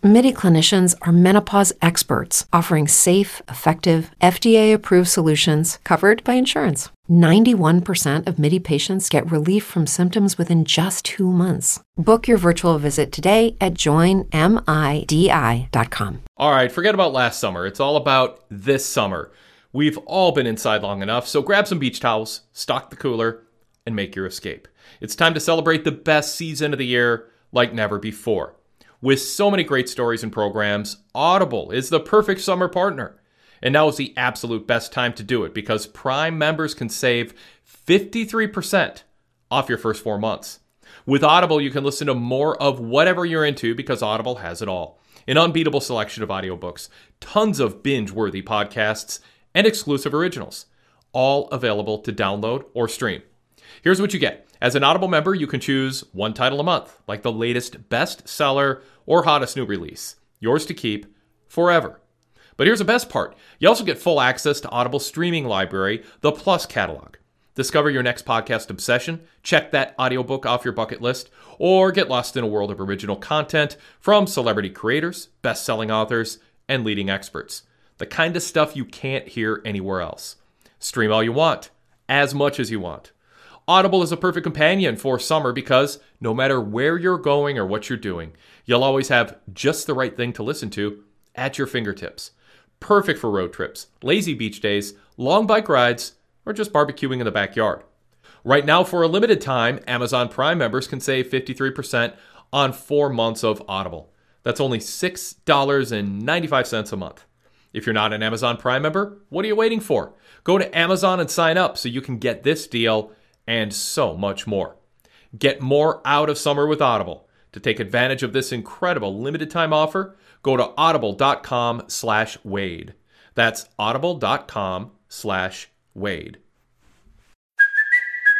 MIDI clinicians are menopause experts, offering safe, effective, FDA approved solutions covered by insurance. 91% of MIDI patients get relief from symptoms within just two months. Book your virtual visit today at joinmidi.com. All right, forget about last summer. It's all about this summer. We've all been inside long enough, so grab some beach towels, stock the cooler, and make your escape. It's time to celebrate the best season of the year like never before. With so many great stories and programs, Audible is the perfect summer partner. And now is the absolute best time to do it because Prime members can save 53% off your first four months. With Audible, you can listen to more of whatever you're into because Audible has it all an unbeatable selection of audiobooks, tons of binge worthy podcasts, and exclusive originals, all available to download or stream. Here's what you get as an Audible member, you can choose one title a month, like the latest bestseller or hottest new release, yours to keep forever. But here's the best part you also get full access to Audible streaming library, the Plus catalog. Discover your next podcast obsession, check that audiobook off your bucket list, or get lost in a world of original content from celebrity creators, best selling authors, and leading experts. The kind of stuff you can't hear anywhere else. Stream all you want, as much as you want. Audible is a perfect companion for summer because no matter where you're going or what you're doing, you'll always have just the right thing to listen to at your fingertips. Perfect for road trips, lazy beach days, long bike rides, or just barbecuing in the backyard. Right now, for a limited time, Amazon Prime members can save 53% on four months of Audible. That's only $6.95 a month. If you're not an Amazon Prime member, what are you waiting for? Go to Amazon and sign up so you can get this deal and so much more. Get more out of summer with Audible. To take advantage of this incredible limited time offer, go to audible.com slash Wade. That's audible.com slash Wade.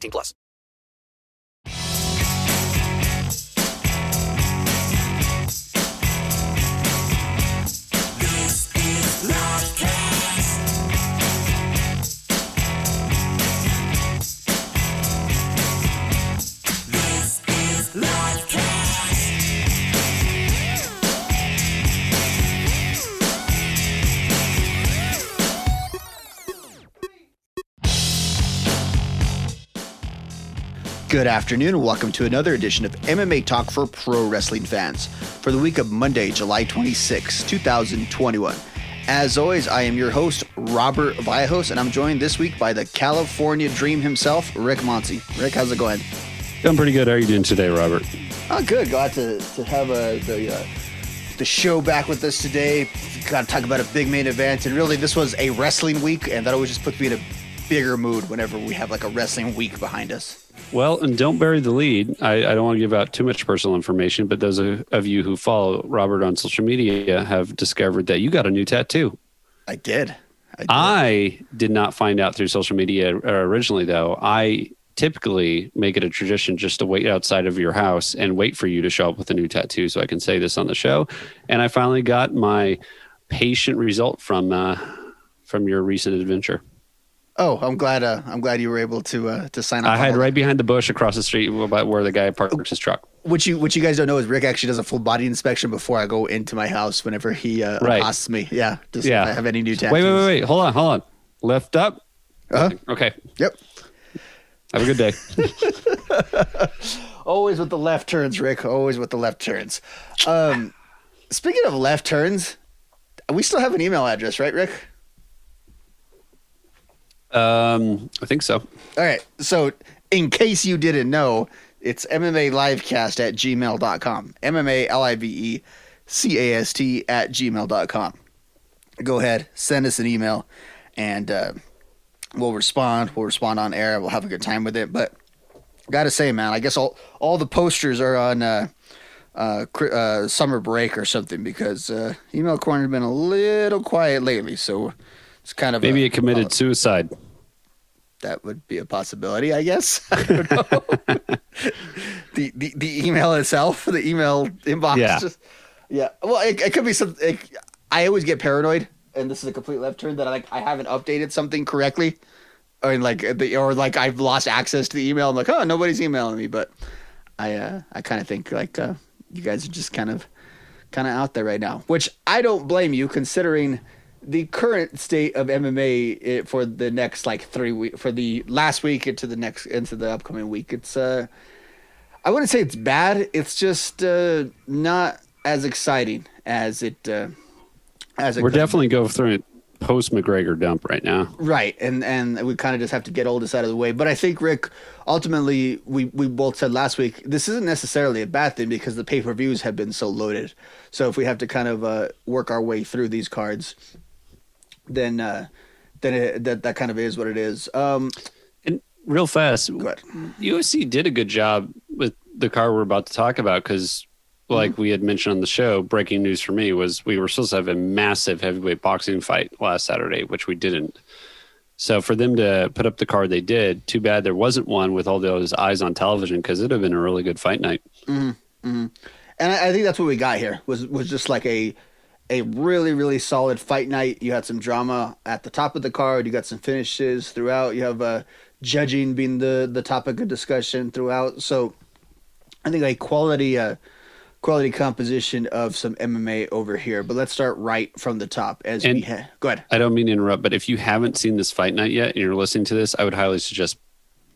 18 plus. Good afternoon, and welcome to another edition of MMA Talk for Pro Wrestling fans for the week of Monday, July 26, 2021. As always, I am your host, Robert Vallejos, and I'm joined this week by the California Dream himself, Rick Monty. Rick, how's it going? I'm pretty good. How are you doing today, Robert? Oh, good. Glad to, to have uh, the uh, the show back with us today. Got to talk about a big main event, and really, this was a wrestling week, and that always just puts me in a bigger mood whenever we have like a wrestling week behind us. Well, and don't bury the lead. I, I don't want to give out too much personal information, but those of, of you who follow Robert on social media have discovered that you got a new tattoo. I did. I did. I did not find out through social media uh, originally, though. I typically make it a tradition just to wait outside of your house and wait for you to show up with a new tattoo so I can say this on the show. And I finally got my patient result from uh, from your recent adventure. Oh, I'm glad. Uh, I'm glad you were able to uh, to sign up. I on hid all right behind the bush across the street about where the guy parks his truck. What you what you guys don't know is Rick actually does a full body inspection before I go into my house. Whenever he uh, Right. accosts me, yeah, just Yeah. I have any new tattoos. Wait, wait, wait, wait. Hold on, hold on. Lift up. Uh-huh. Okay. Yep. Have a good day. Always with the left turns, Rick. Always with the left turns. Um, speaking of left turns, we still have an email address, right, Rick? Um, I think so. All right. So, in case you didn't know, it's MMA Livecast at gmail.com. MMA L I V E C A S T at gmail.com. Go ahead, send us an email, and uh, we'll respond. We'll respond on air. We'll have a good time with it. But, gotta say, man, I guess all, all the posters are on. Uh, uh, uh, summer break or something because uh, email corner's been a little quiet lately, so it's kind of Maybe a, it committed suicide. that would be a possibility, I guess. I don't know. the, the the email itself, the email inbox. Yeah. Just, yeah. Well, it, it could be something. I always get paranoid, and this is a complete left turn that I like. I haven't updated something correctly, or like the or like I've lost access to the email. I'm like, oh, nobody's emailing me, but I uh, I kind of think like uh, you guys are just kind of kind of out there right now, which I don't blame you considering the current state of MMA eh, for the next like three week for the last week into the next into the upcoming week. It's uh, I wouldn't say it's bad. It's just uh, not as exciting as it uh, as it We're could definitely going through a post McGregor dump right now. Right, and and we kind of just have to get all this out of the way. But I think Rick, ultimately, we we both said last week this isn't necessarily a bad thing because the pay per views have been so loaded. So if we have to kind of uh, work our way through these cards, then uh, then it, that that kind of is what it is. Um, And real fast. UFC did a good job with the car we're about to talk about because, like we had mentioned on the show, breaking news for me was we were supposed to have a massive heavyweight boxing fight last Saturday, which we didn't. So for them to put up the card they did, too bad there wasn't one with all those eyes on television because it'd have been a really good fight night. and I, I think that's what we got here was was just like a a really really solid fight night. You had some drama at the top of the card. You got some finishes throughout. You have uh, judging being the the topic of discussion throughout. So I think a quality uh, quality composition of some MMA over here. But let's start right from the top as we ha- go ahead. I don't mean to interrupt, but if you haven't seen this fight night yet and you're listening to this, I would highly suggest.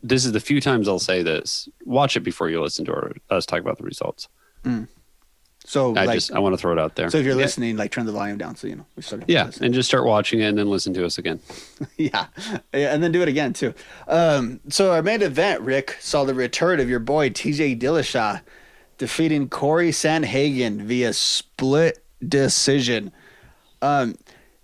This is the few times I'll say this. Watch it before you listen to our, us talk about the results. So I like just I want to throw it out there. so if you're Yeah. listening, like turn the volume down so you know we started. Yeah, listening. and just start watching it and then listen to us again. yeah, yeah, and then do it again too. Um, so our main event, Rick, saw the return of your boy T.J. Dillashaw defeating Corey Sandhagen via split decision. Um,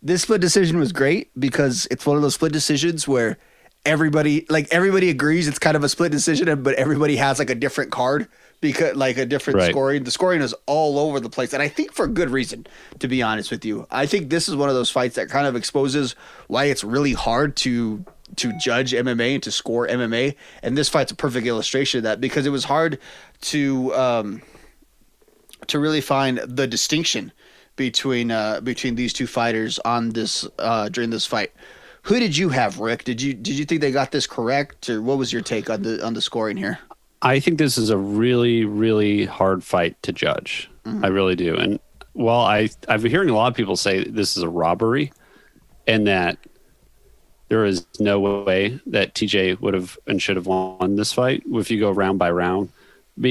this split decision was great because it's one of those split decisions where everybody, like everybody agrees it's kind of a split decision, but everybody has like a different card because like a different Right. scoring. The scoring is all over the place, and I think for good reason. To be honest with you, I think this is one of those fights that kind of exposes why it's really hard to to judge MMA and to score MMA. And this fight's a perfect illustration of that because it was hard to um, to really find the distinction between uh, between these two fighters on this uh, during this fight. Who did you have, Rick? Did you did you think they got this correct, or what was your take on the on the scoring here? I think this is a really, really hard fight to judge. I mm-hmm. really do. And while I I've been hearing a lot of people say this is a robbery, and that there is no way that TJ would have and should have won this fight if you go round by round.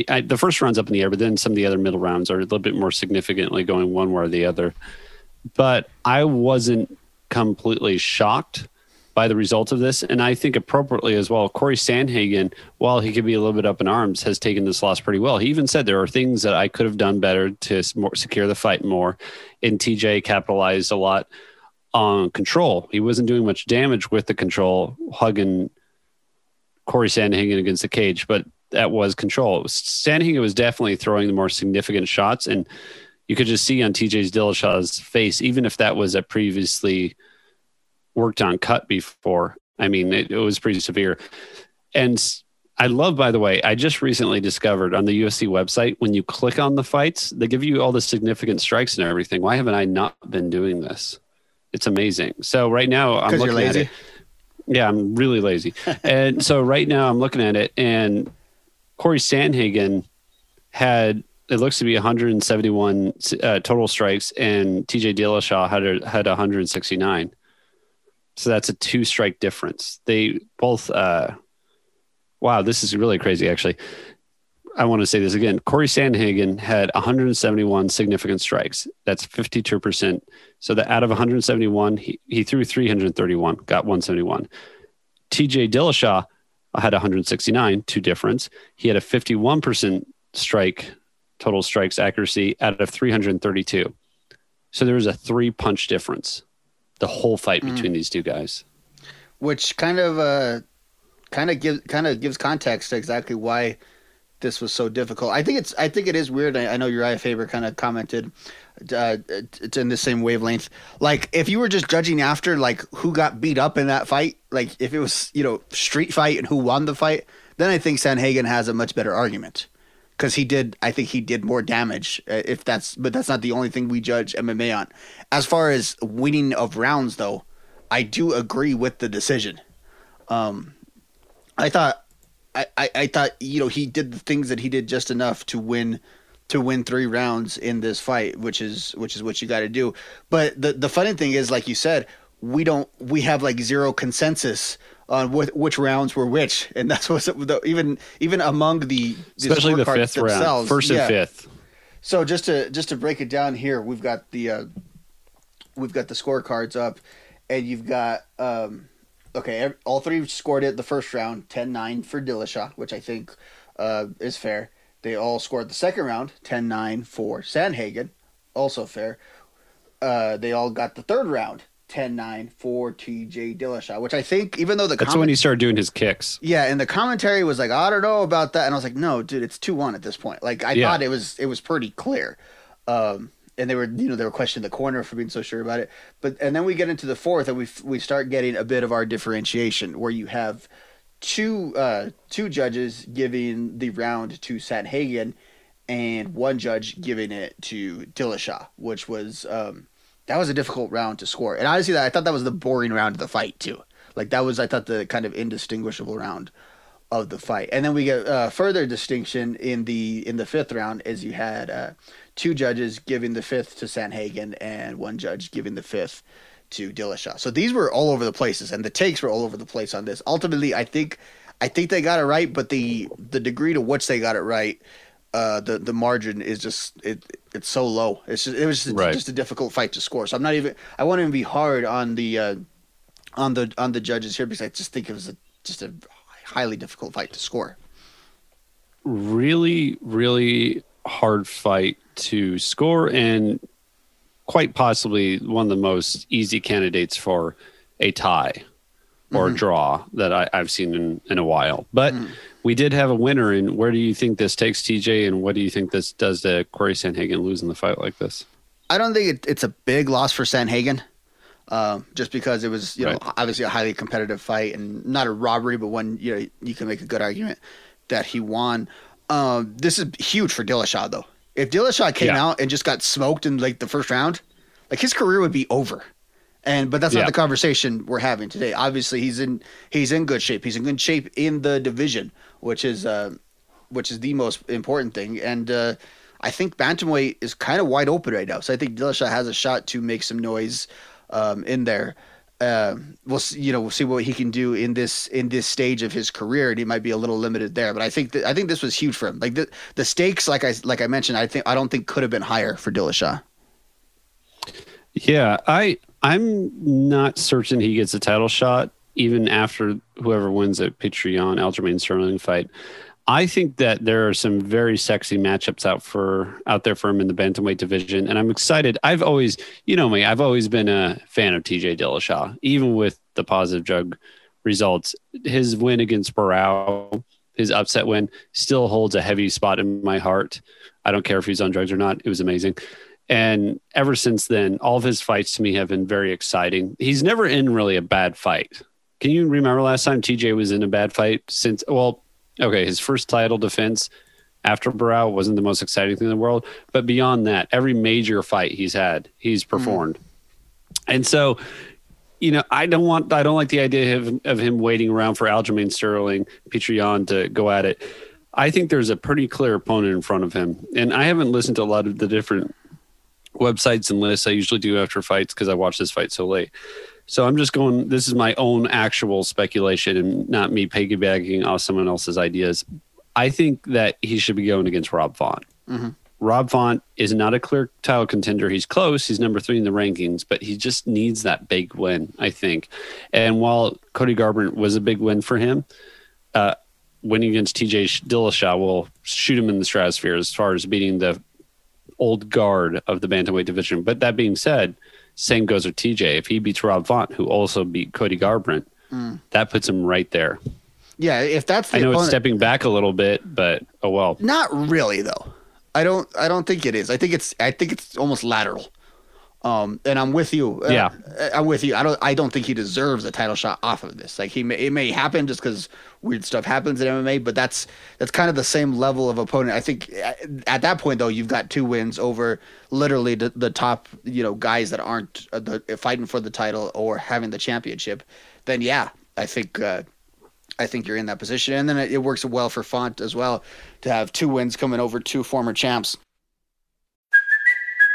I, the first round's up in the air, but then some of the other middle rounds are a little bit more significantly going one way or the other. But I wasn't completely shocked by the result of this, and I think appropriately as well. Corey Sandhagen, while he could be a little bit up in arms, has taken this loss pretty well. He even said there are things that I could have done better to secure the fight more, and TJ capitalized a lot on control. He wasn't doing much damage with the control, hugging Corey Sandhagen against the cage, but that was control. Sandhagen was definitely throwing the more significant shots, and you could just see on TJ's Dillashaw's face, even if that was a previously worked on cut before. I mean, it, it was pretty severe. And I love, by the way, I just recently discovered on the UFC website when you click on the fights, they give you all the significant strikes and everything. Why haven't I not been doing this? It's amazing. So right now I'm looking at it. Yeah, I'm really lazy. and so right now I'm looking at it, and Corey Sandhagen had it looks to be 171 uh, total strikes, and TJ Dillashaw had a, had 169. So that's a two strike difference. They both. Uh, wow, this is really crazy. Actually, I want to say this again. Corey Sandhagen had 171 significant strikes. That's 52 percent. So that out of 171, he, he threw 331, got 171. TJ Dillashaw had 169, two difference. He had a 51% strike, total strikes accuracy out of 332. So there was a three punch difference the whole fight between these two guys. which kind of uh kind of gives kind of gives context to exactly why this was so difficult. I think it's I think it is weird. I, I know Urijah Faber kind of commented uh, it's in the same wavelength. Like if you were just judging after like who got beat up in that fight, like if it was you know street fight and who won the fight, then I think Sandhagen has a much better argument because he did. I think he did more damage. uh, If that's but that's not the only thing we judge MMA on. As far as winning of rounds, though, I do agree with the decision. Um, I thought, I, I, I thought you know he did the things that he did just enough to win, to win three rounds in this fight, which is which is what you got to do. But the the funny thing is, like you said, we don't we have like zero consensus on what which rounds were which, and that's what's the, even even among the, the Especially the fifth round, themselves, first and fifth. So just to just to break it down here, we've got the uh, we've got the scorecards up, and you've got um, okay, all three scored it the first round, 10-9 for Dillashaw, which I think uh, is fair. They all scored the second round, 10-9 for Sandhagen, also fair. Uh, they all got the third round, 10-9 for TJ Dillashaw, which I think even though the That's comment- when he started doing his kicks. yeah, and the commentary was like, I don't know about that, and I was like, no, dude, it's two one at this point. Like I Yeah. thought it was it was pretty clear, um, and they were you know they were questioning the corner for being so sure about it. But and then we get into the fourth, and we we start getting a bit of our differentiation where you have two uh, two judges giving the round to Sandhagen, and one judge giving it to Dillashaw, which was um, that was a difficult round to score. And honestly, that I thought that was the boring round of the fight too. Like that was I thought the kind of indistinguishable round of the fight. And then we get uh, further distinction in the in the fifth round as you had uh, two judges giving the fifth to Sandhagen and one judge giving the fifth to Dillashaw. So these were all over the places, and the takes were all over the place on this. Ultimately, I think I think they got it right, but the the degree to which they got it right, uh, the the margin is just it it's so low. It's just, it was just, Right. just a difficult fight to score. So I'm not even I won't even be hard on the uh, on the on the judges here because I just think it was a, just a highly difficult fight to score. really, really hard fight to score and quite possibly one of the most easy candidates for a tie or a draw that I, I've seen in, in a while. But we did have a winner. And where do you think this takes TJ? And what do you think this does to Corey Sandhagen losing the fight like this? I don't think it, it's a big loss for Sandhagen, uh, just because it was you know Right. obviously a highly competitive fight and not a robbery, but one you know you can make a good argument that he won. Um, this is huge for Dillashaw though. If Dillashaw came Yeah. out and just got smoked in like the first round, like his career would be over. And but that's Yeah. not the conversation we're having today. Obviously, he's in he's in good shape. He's in good shape in the division, which is uh, which is the most important thing. And uh, I think bantamweight is kind of wide open right now. So I think Dillashaw has a shot to make some noise um, in there. Uh, we'll see, you know we'll see what he can do in this in this stage of his career, and he might be a little limited there. But I think that I think this was huge for him. Like the the stakes, like I like I mentioned, I think I don't think could have been higher for Dillashaw. Yeah, I I'm not certain he gets a title shot even after whoever wins the Petr Yan Aljamain Sterling fight. I think that there are some very sexy matchups out for out there for him in the bantamweight division, and I'm excited. I've always, you know me, I've always been a fan of TJ Dillashaw, even with the positive drug results. His win against Barão, his upset win, still holds a heavy spot in my heart. I don't care if he's on drugs or not. It was amazing. And ever since then, all of his fights to me have been very exciting. He's never in really a bad fight. Can you remember last time TJ was in a bad fight since well, okay, his first title defense after Barão wasn't the most exciting thing in the world, but beyond that, every major fight he's had, he's mm-hmm. performed. And so, you know, I don't want, I don't like the idea of, of him waiting around for Aljamain Sterling, Petr Yan to go at it. I think there's a pretty clear opponent in front of him. And I haven't listened to a lot of the different websites and lists I usually do after fights because I watch this fight so late. So I'm just going, this is my own actual speculation and not me piggybacking off someone else's ideas. I think that he should be going against Rob Font. Rob Font is not a clear title contender. He's close. He's number three in the rankings, but he just needs that big win, I think. And while Cody Garbrandt was a big win for him, uh, winning against TJ Dillashaw will shoot him in the stratosphere as far as beating the old guard of the bantamweight division. But that being said, same goes with TJ. If he beats Rob Font, who also beat Cody Garbrandt, hmm. that puts him right there. Yeah, if that's the I know it's stepping back a little bit, but oh well. Not really though. I don't. I don't think it is. I think it's. I think it's almost lateral. Um, and I'm with you. Uh, Yeah. I'm with you. I don't. I don't think he deserves a title shot off of this. Like he may. It may happen just because weird stuff happens in MMA. But that's that's kind of the same level of opponent. I think at, at that point though, you've got two wins over literally the, the top you know guys that aren't uh, the, fighting for the title or having the championship. Then yeah, I think. Uh, I think you're in that position. And then it, it works well for Font as well to have two wins coming over two former champs.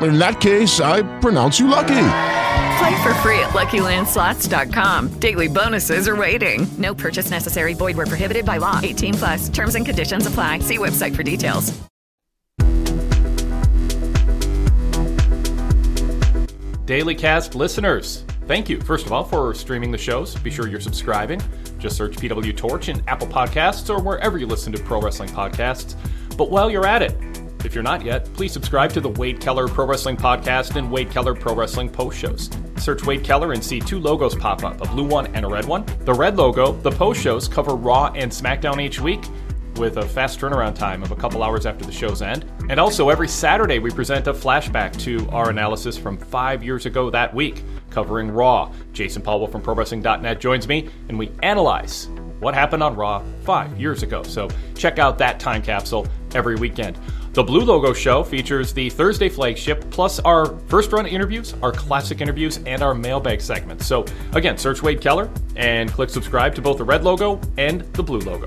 In that case, I pronounce you lucky. Play for free at LuckyLandSlots.com. Daily bonuses are waiting. No purchase necessary. Void where prohibited by law. 18 plus. Terms and conditions apply. See website for details. Daily Cast listeners, thank you, first of all, for streaming the shows. Be sure you're subscribing. Just search PW Torch in Apple Podcasts or wherever you listen to pro wrestling podcasts. But while you're at it, if you're not yet, please subscribe to the Wade Keller Pro Wrestling Podcast and Wade Keller Pro Wrestling Post Shows. Search Wade Keller and see two logos pop up a blue one and a red one. The red logo, the post shows, cover Raw and SmackDown each week with a fast turnaround time of a couple hours after the show's end. And also, every Saturday, we present a flashback to our analysis from five years ago that week, covering Raw. Jason Powell from ProWrestling.net joins me, and we analyze what happened on Raw five years ago. So check out that time capsule every weekend. The Blue Logo Show features the Thursday flagship, plus our first run interviews, our classic interviews, and our mailbag segments. So again, search Wade Keller and click subscribe to both the red logo and the blue logo.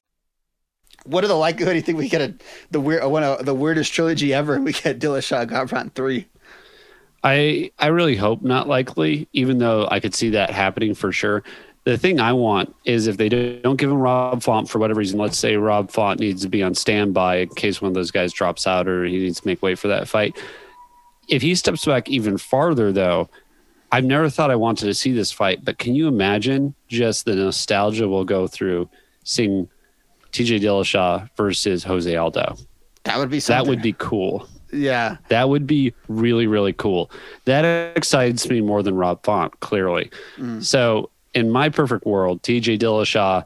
What are the likelihood you think we get a the weird one of the weirdest trilogy ever? We get Dillashaw Garbrandt three. I I really hope not likely, even though I could see that happening for sure. The thing I want is if they do- don't give him Rob Font for whatever reason, let's say Rob Font needs to be on standby in case one of those guys drops out or he needs to make way for that fight. If he steps back even farther, though, I've never thought I wanted to see this fight, but can you imagine just the nostalgia we'll go through seeing TJ Dillashaw versus Jose Aldo? That would be That would be cool. Yeah. That would be really, really cool. That excites me more than Rob Font, clearly. Mm. So, in my perfect world, TJ Dillashaw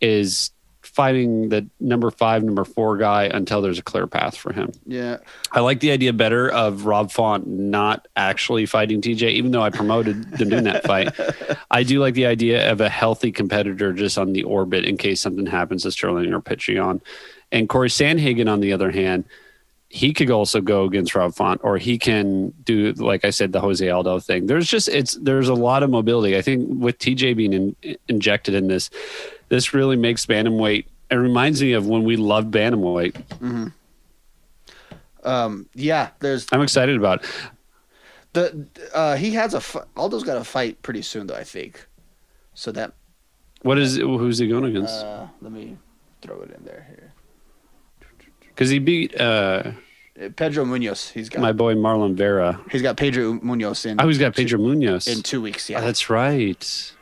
is fighting the number five, number four guy until there's a clear path for him. Yeah. I like the idea better of Rob Font not actually fighting TJ, even though I promoted them doing that fight. I do like the idea of a healthy competitor just on the orbit in case something happens to Sterling or Petr Yan. And Corey Sandhagen, on the other hand, he could also go against Rob Font, or he can do, like I said, the Jose Aldo thing. There's just it's there's a lot of mobility. I think with TJ being in, injected in this, this really makes bantamweight. It reminds me of when we loved bantamweight. hmm Um. Yeah. There's I'm excited about it. the uh he has a Aldo's got a fight pretty soon though I think. So that What is who's he going against? uh let me throw it in there here. Because he beat uh, Pedro Munhoz. He's got my boy Marlon Vera. he's got Pedro Munhoz in. Oh, he's got Pedro Munhoz in two weeks. Yeah. Oh, that's right.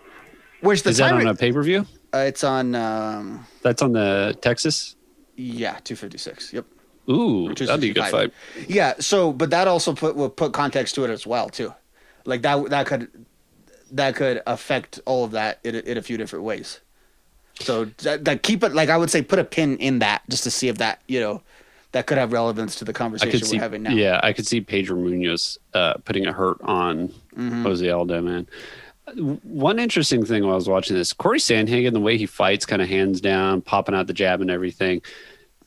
Which the is that on a pay per view? Uh, it's on um That's on the Texas. yeah two fifty six. Yep. Ooh, that'd be a good fight. Yeah. So, but that also put will put context to it as well too. Like that that could that could affect all of that in, a- in a few different ways. So that, that keep it like I would say put a pin in that just to see if that you know that could have relevance to the conversation we're having now. Yeah, I could see Pedro Munhoz uh, putting a hurt on Mhm. Jose Aldo. Man, one interesting thing while I was watching this, Corey Sandhagen, the way he fights, kind of hands down, popping out the jab and everything,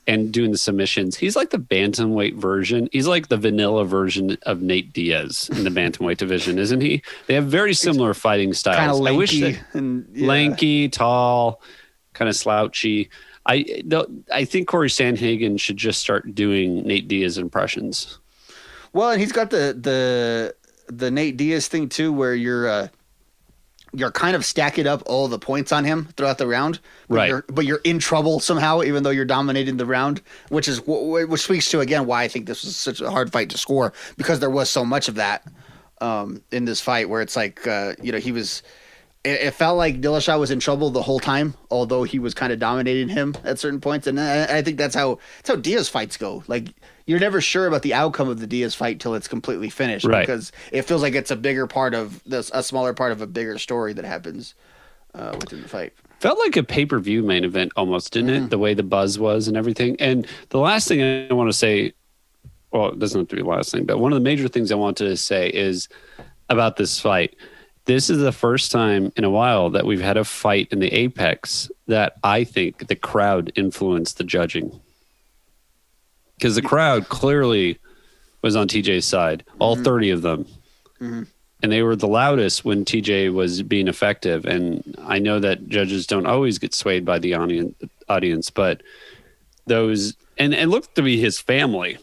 and doing the submissions. He's like the bantamweight version. He's like the vanilla version of Nate Diaz in the bantamweight division, isn't he? They have very similar fighting styles. Of I wish lanky and yeah. lanky, tall, kind of slouchy. I I think Corey Sandhagen should just start doing Nate Diaz impressions. Well, and he's got the the the Nate Diaz thing too, where you're uh, you're kind of stacking up all the points on him throughout the round, but Right. You're, but you're in trouble somehow, even though you're dominating the round, which is which speaks to again why I think this was such a hard fight to score because there was so much of that um, in this fight, where it's like uh, you know he was. It, it felt like Dillashaw was in trouble the whole time, although he was kind of dominating him at certain points, and I, I think that's how that's how Diaz fights go. Like you're never sure about the outcome of the Diaz fight till it's completely finished, Right. because it feels like it's a bigger part of this, a smaller part of a bigger story that happens uh, within the fight. Felt like a pay per view main event almost, didn't Mm-hmm. it? The way the buzz was and everything. And the last thing I want to say, well, it doesn't have to be the last thing, but one of the major things I wanted to say is about this fight. This is the first time in a while that we've had a fight in the Apex that I think the crowd influenced the judging. Because the crowd clearly was on TJ's side, all Mm-hmm. 30 of them and they were the loudest when TJ was being effective. And I know that judges don't always get swayed by the audience, audience but those and it looked to be his family.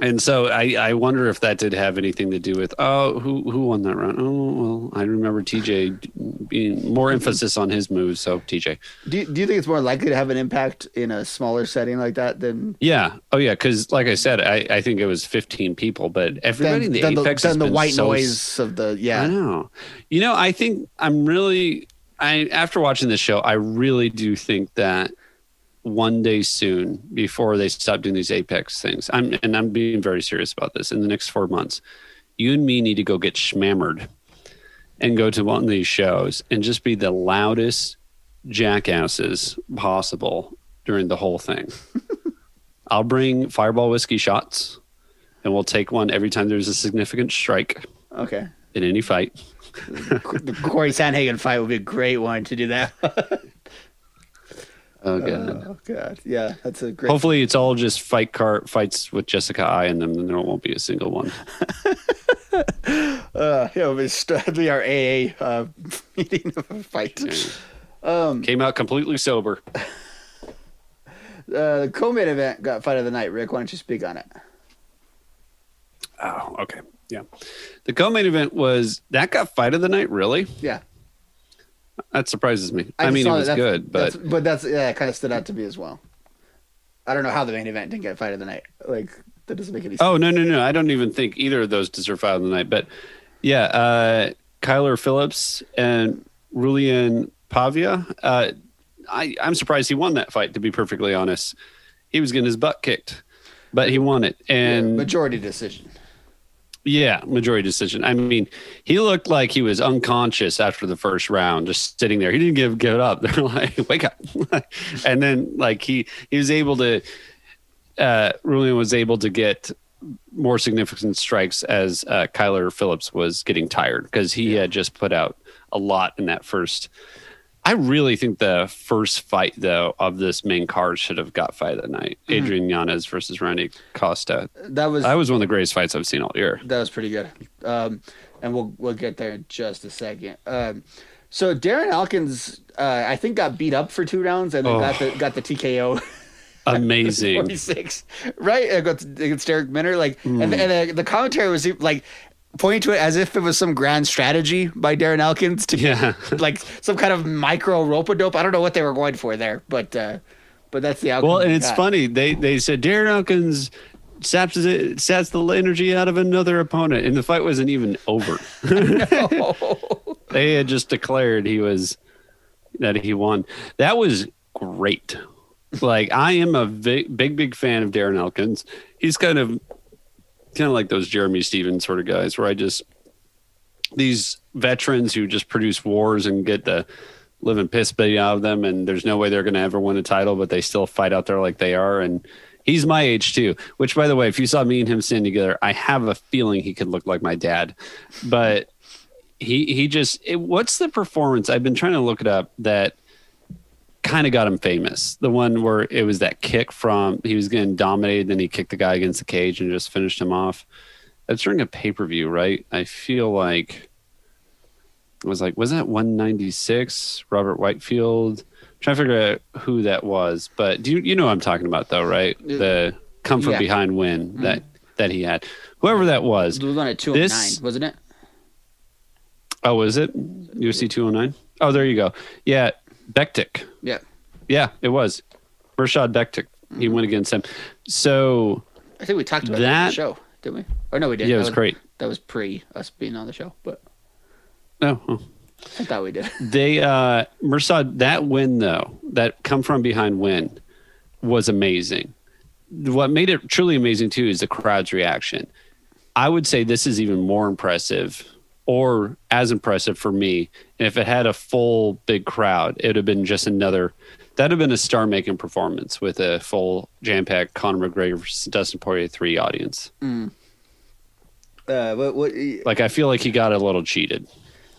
And so I, I wonder if that did have anything to do with oh who who won that round? Oh well I remember TJ being more emphasis on his moves so TJ Do you, do you think it's more likely to have an impact in a smaller setting like that than? Yeah. Oh yeah because like I said I, I think it was 15 people but everybody in the than the, Apex than has the white so noise of the yeah. I know. You know, I think I'm really I after watching this show, I really do think that one day soon, before they stop doing these Apex things, I'm and I'm being very serious about this. In the next four months, you and me need to go get schmammered and go to one of these shows and just be the loudest jackasses possible during the whole thing. I'll bring fireball whiskey shots and we'll take one every time there's a significant strike Okay. in any fight. the Corey Sandhagen fight would be a great one to do that. Oh god. oh god, yeah, that's a great. Hopefully, it's all just fight car fights with Jessica Eye in them, and there won't be a single one. Uh, yeah, st- it'll be our AA uh, meeting of a fight. Um, Came out completely sober. uh, the co-main event got fight of the night. Rick, why don't you speak on it? Oh, okay. Yeah. The co-main event was that got fight of the night. Really? Yeah. That surprises me. I, just mean, it was good, but that's, but that's yeah, it kind of stood out to me as well. I don't know how the main event didn't get fight of the night. Like that doesn't make any sense. oh no, no, no! I don't even think either of those deserve fight of the night. But yeah, uh, Kyler Phillips and Raulian Paiva. Uh, I, I'm surprised he won that fight. To be perfectly honest, he was getting his butt kicked, but he won it. And majority decision. Yeah, majority decision. I mean, he looked like he was unconscious after the first round, just sitting there. He didn't give give it up. They're like, "Wake up!" and then, like he he was able to. Uh, Raulian was able to get more significant strikes as uh, Kyler Phillips was getting tired because he had just put out a lot in that first. I really think the first fight though of this main card should have got fight of the night. Mhm. Adrian Yanez versus Randy Costa. That was that was one of the greatest fights I've seen all year. That was pretty good. Um, and we'll we'll get there in just a second. Um, so Darren Elkins, uh, I think, got beat up for two rounds and then Oh. got the got the TKO. Amazing. Forty six, right? Against, Darrick Minner, like, and Mm. and uh, the commentary was like pointing to it as if it was some grand strategy by Darren Elkins to yeah. like some kind of micro rope a dope. I don't know what they were going for there, but uh, but that's the outcome. Well, and it's got. funny. They they said Darren Elkins saps it saps the energy out of another opponent, and the fight wasn't even over. they had just declared he was that he won. That was great. Like I am a big big big fan of Darren Elkins. He's kind of kind of like those Jeremy Stephens sort of guys, where I just these veterans who just produce wars and get the living piss beat out of them, and there's no way they're going to ever win a title, but they still fight out there like they are. And he's my age too. Which, by the way, if you saw me and him standing together, I have a feeling he could look like my dad. But he he just it, what's the performance? I've been trying to look it up that kind of got him famous. The one where it was that kick from he was getting dominated, then he kicked the guy against the cage and just finished him off. That's during a pay per view, right? I feel like it was like was that 196 Robert Whitefield? trying to figure out who that was, but do you you know what I'm talking about though, right? The come from Yeah. behind win mm-hmm. that that he had. Whoever that was. It was on at two hundred nine, This- wasn't it? Oh, was it UFC 209? Oh, there you go. Yeah, Bektic. Yeah. It was. Rashad Bektic. He went against him. So I think we talked about that, on the show, didn't we? Or no, we didn't. Yeah, it That was great. That was pre us being on the show, but no, oh. I thought we did. they uh Mirsad that win though, that come from behind win was amazing. What made it truly amazing too is the crowd's reaction. I would say this is even more impressive or as impressive for me. And if it had a full big crowd, it would have been just another that'd have been a star making performance with a full jam packed Conor McGregor versus Dustin Poirier three audience. Mm. Uh, what, what, Like I feel like he got a little cheated.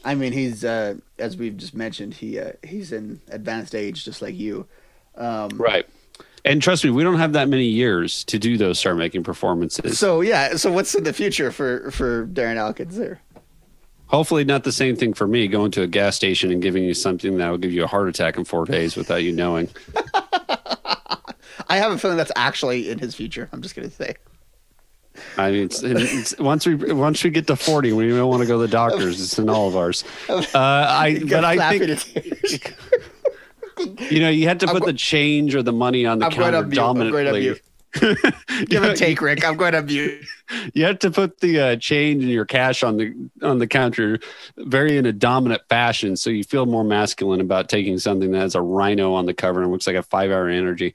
I mean, he's uh, as we've just mentioned, he uh, he's in advanced age, just like you. Um, Right. And trust me, we don't have that many years to do those star making performances. So yeah, so what's in the future for for Darren Elkins there? Hopefully, not the same thing for me going to a gas station and giving you something that will give you a heart attack in four days without you knowing. I have a feeling that's actually in his future. I'm just gonna say. I mean, it's, it's, once we once we get to forty, we don't want to go to the doctors. It's in all of ours. Uh, I but I think you know you had to put the change or the money on the I'm counter on mute. I'm going on dominantly. Give and take, Rick. I'm going to mute. You have to put the uh, change and your cash on the on the counter, very in a dominant fashion, so you feel more masculine about taking something that has a rhino on the cover and looks like a five hour energy,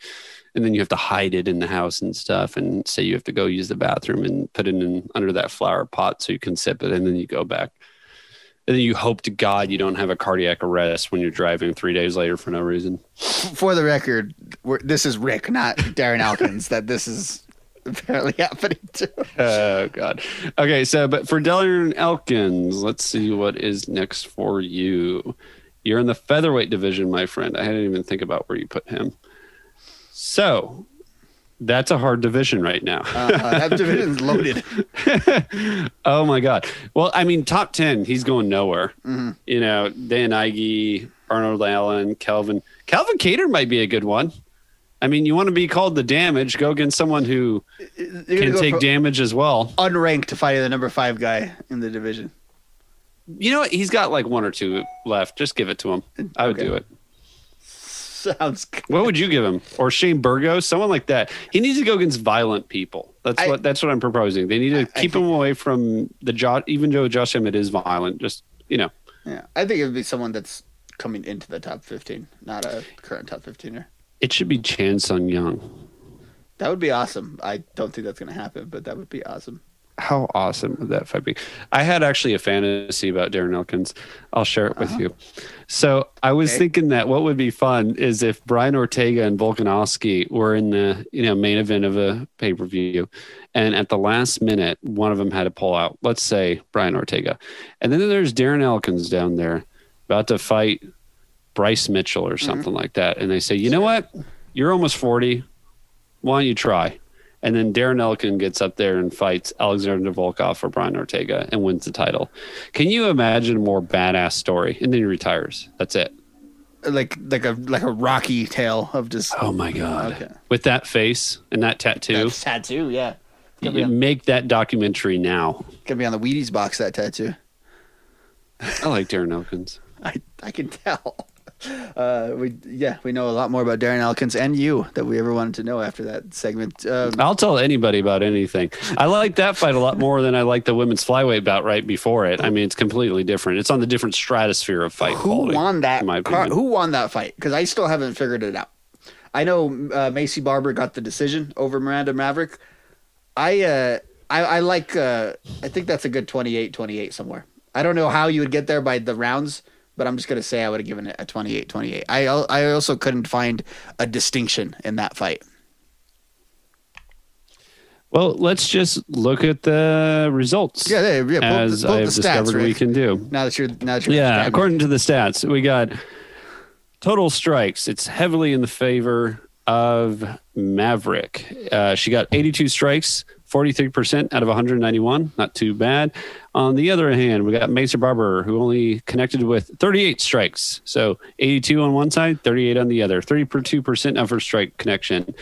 and then you have to hide it in the house and stuff, and say you have to go use the bathroom and put it in under that flower pot so you can sip it, and then you go back, and then you hope to God you don't have a cardiac arrest when you're driving three days later for no reason. For the record, this is Rick, not Darren Elkins. that this is apparently happening to. Oh God. Okay, so but for Darren Elkins, let's see what is next for you. You're in the featherweight division, my friend. I didn't even think about where you put him. So that's a hard division right now. Uh, that division's loaded. oh my God. Well, I mean, top ten, he's going nowhere. Mhm. You know, Dan Ige, Arnold Allen, Kelvin. Calvin Kattar might be a good one. I mean, you want to be called the damage, go against someone who can take damage as well. Unranked to fight the number five guy in the division. You know what? He's got like one or two left. Just give it to him. I would do it. Sounds good. What would you give him? Or Shane Burgos, someone like that. He needs to go against violent people. That's I- what that's what I'm proposing. They need to keep him away from the Josh. Even though Josh Emmett is violent, just you know, Yeah, I think it would be someone that's coming into the top 15, not a current top 15er. It should be Chan Sung Jung. That would be awesome. I don't think that's going to happen, but that would be awesome. How awesome would that fight be? I had actually a fantasy about Darren Elkins. I'll share it with oh. you. So I was Okay. thinking that what would be fun is if Brian Ortega and Volkanovski were in the you know main event of a pay per view, and at the last minute one of them had to pull out. Let's say Brian Ortega, and then there's Darren Elkins down there about to fight Bryce Mitchell or mm-hmm. something like that, and they say, you know what, you're almost forty. Why don't you try? And then Darren Elkin gets up there and fights Alexander Volkov or Brian Ortega and wins the title. Can you imagine a more badass story? And then he retires. That's it. Like like a like a rocky tale of just Oh my god! Okay. With that face and that tattoo, That's tattoo, yeah. you Gonna on, make that documentary now. gonna be on the Wheaties box that tattoo. I like Darren Elkins. I I can tell. Uh, we yeah we know a lot more about Darren Elkins and you that we ever wanted to know after that segment. Um, I'll tell anybody about anything. I like that fight a lot more than I like the women's flyweight bout right before it. I mean, it's completely different. It's on the different stratosphere of fight who quality. won that? in my car- who won that fight? Because I still haven't figured it out. I know uh, Maycee Barber got the decision over Miranda Maverick. I uh, I, I like. Uh, I think that's a good 28-28 somewhere. I don't know how you would get there by the rounds, but I'm just gonna say I would have given it a 28-28. I I also couldn't find a distinction in that fight. Well, let's just look at the results. Yeah, yeah, yeah. Pull, as pull I've the stats, discovered we can do. Now that you're now that you're Yeah, according to the stats, we got total strikes. It's heavily in the favor of Maverick. Uh, she got 82 strikes, 43% out of 191. Not too bad. On the other hand, we got Maycee Barber, who only connected with 38 strikes. So 82 on one side, 38 on the other. 32% of her strike connection.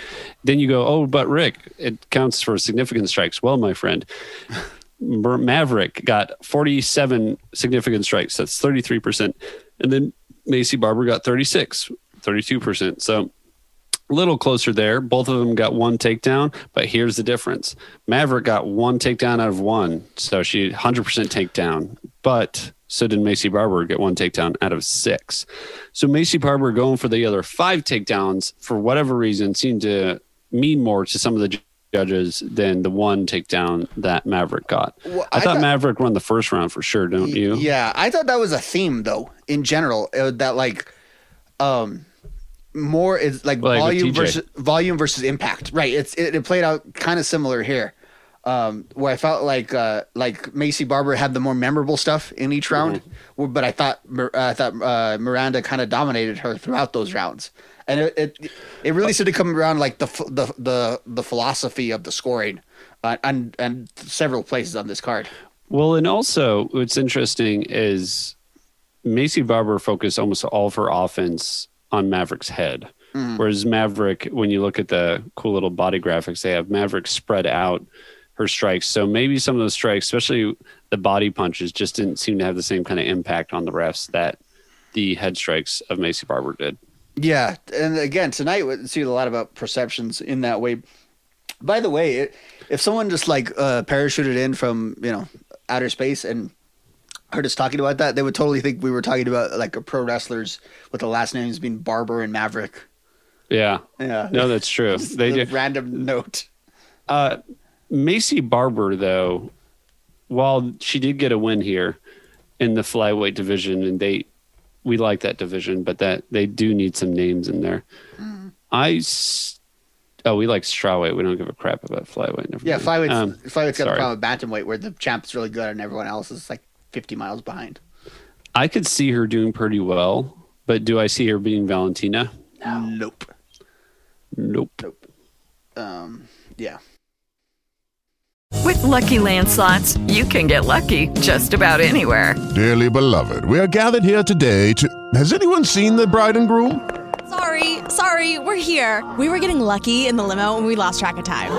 Then you go, oh, but Rick, it counts for significant strikes. Well, my friend, Maverick got 47 significant strikes. That's 33%. And then Maycee Barber got 36, 32%. So little closer there. Both of them got one takedown, but here's the difference. Maverick got one takedown out of one. So she 100% takedown, but so did Maycee Barber get one takedown out of six. So Maycee Barber going for the other five takedowns for whatever reason seemed to mean more to some of the judges than the one takedown that Maverick got. Well, I, I thought thought- Maverick won the first round for sure, don't you? Yeah, I thought that was a theme though. In general, uh, that like, um, more is like, Like volume versus volume versus impact. Right. It's it, it played out kind of similar here, um, where I felt like uh, like Maycee Barber had the more memorable stuff in each round, Mm-hmm. but I thought uh, I thought uh, Miranda kind of dominated her throughout those rounds. And it, it it really started to come around like the the the the philosophy of the scoring, uh, and and several places on this card. Well, and also what's interesting is Maycee Barber focused almost all of her offense on Maverick's head. Mhm. Whereas Maverick, when you look at the cool little body graphics they have, Maverick spread out her strikes. So maybe some of those strikes, especially the body punches, just didn't seem to have the same kind of impact on the refs that the head strikes of Maycee Barber did. Yeah, and again tonight we see a lot about perceptions in that way. By the way, it, if someone just like uh, parachuted in from you know outer space and heard us talking about that, they would totally think we were talking about like a pro wrestlers with the last names being Barber and Maverick. Yeah. Yeah. No, that's true. They do. random note. Uh, Maycee Barber, though, while she did get a win here in the flyweight division, and they we like that division, but that they do need some names in there. I oh, we like strawweight. We don't give a crap about flyweight. Never Yeah, mind. flyweight's Um, flyweight's got a problem with bantamweight where the champ's really good and everyone else is like fifty miles behind. I could see her doing pretty well, but do I see her being Valentina? No. Nope. Nope. Nope. Um. Yeah. With Lucky Land slots, you can get lucky just about anywhere. Dearly beloved, we are gathered here today to. Has anyone seen the bride and groom? Sorry, Sorry, we're here. We were getting lucky in the limo and we lost track of time.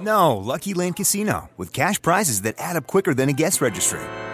No, Lucky Land Casino, with cash prizes that add up quicker than a guest registry.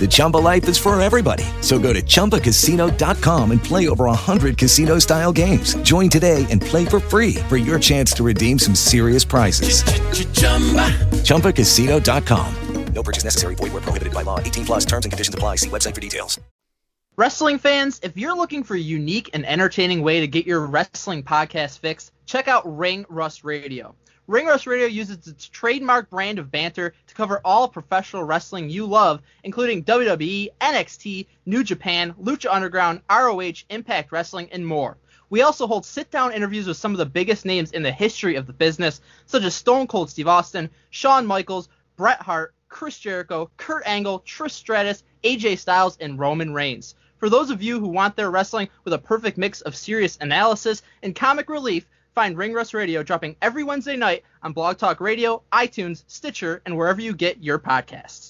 The Chumba life is for everybody. So go to ChumbaCasino.com and play over 100 casino style games. Join today and play for free for your chance to redeem some serious prizes. ChumbaCasino.com. No purchase necessary. Void where prohibited by law. 18 plus terms and conditions apply. See website for details. Wrestling fans, if you're looking for a unique and entertaining way to get your wrestling podcast fix, check out Ring Rust Radio. Ring Rust Radio uses its trademark brand of banter to cover all professional wrestling you love, including WWE, NXT, New Japan, Lucha Underground, ROH, Impact Wrestling, and more. We also hold sit down interviews with some of the biggest names in the history of the business, such as Stone Cold Steve Austin, Shawn Michaels, Bret Hart, Chris Jericho, Kurt Angle, Trish Stratus, AJ Styles, and Roman Reigns. For those of you who want their wrestling with a perfect mix of serious analysis and comic relief, find Ring Rust Radio dropping every Wednesday night on Blog Talk Radio, iTunes, Stitcher, and wherever you get your podcasts.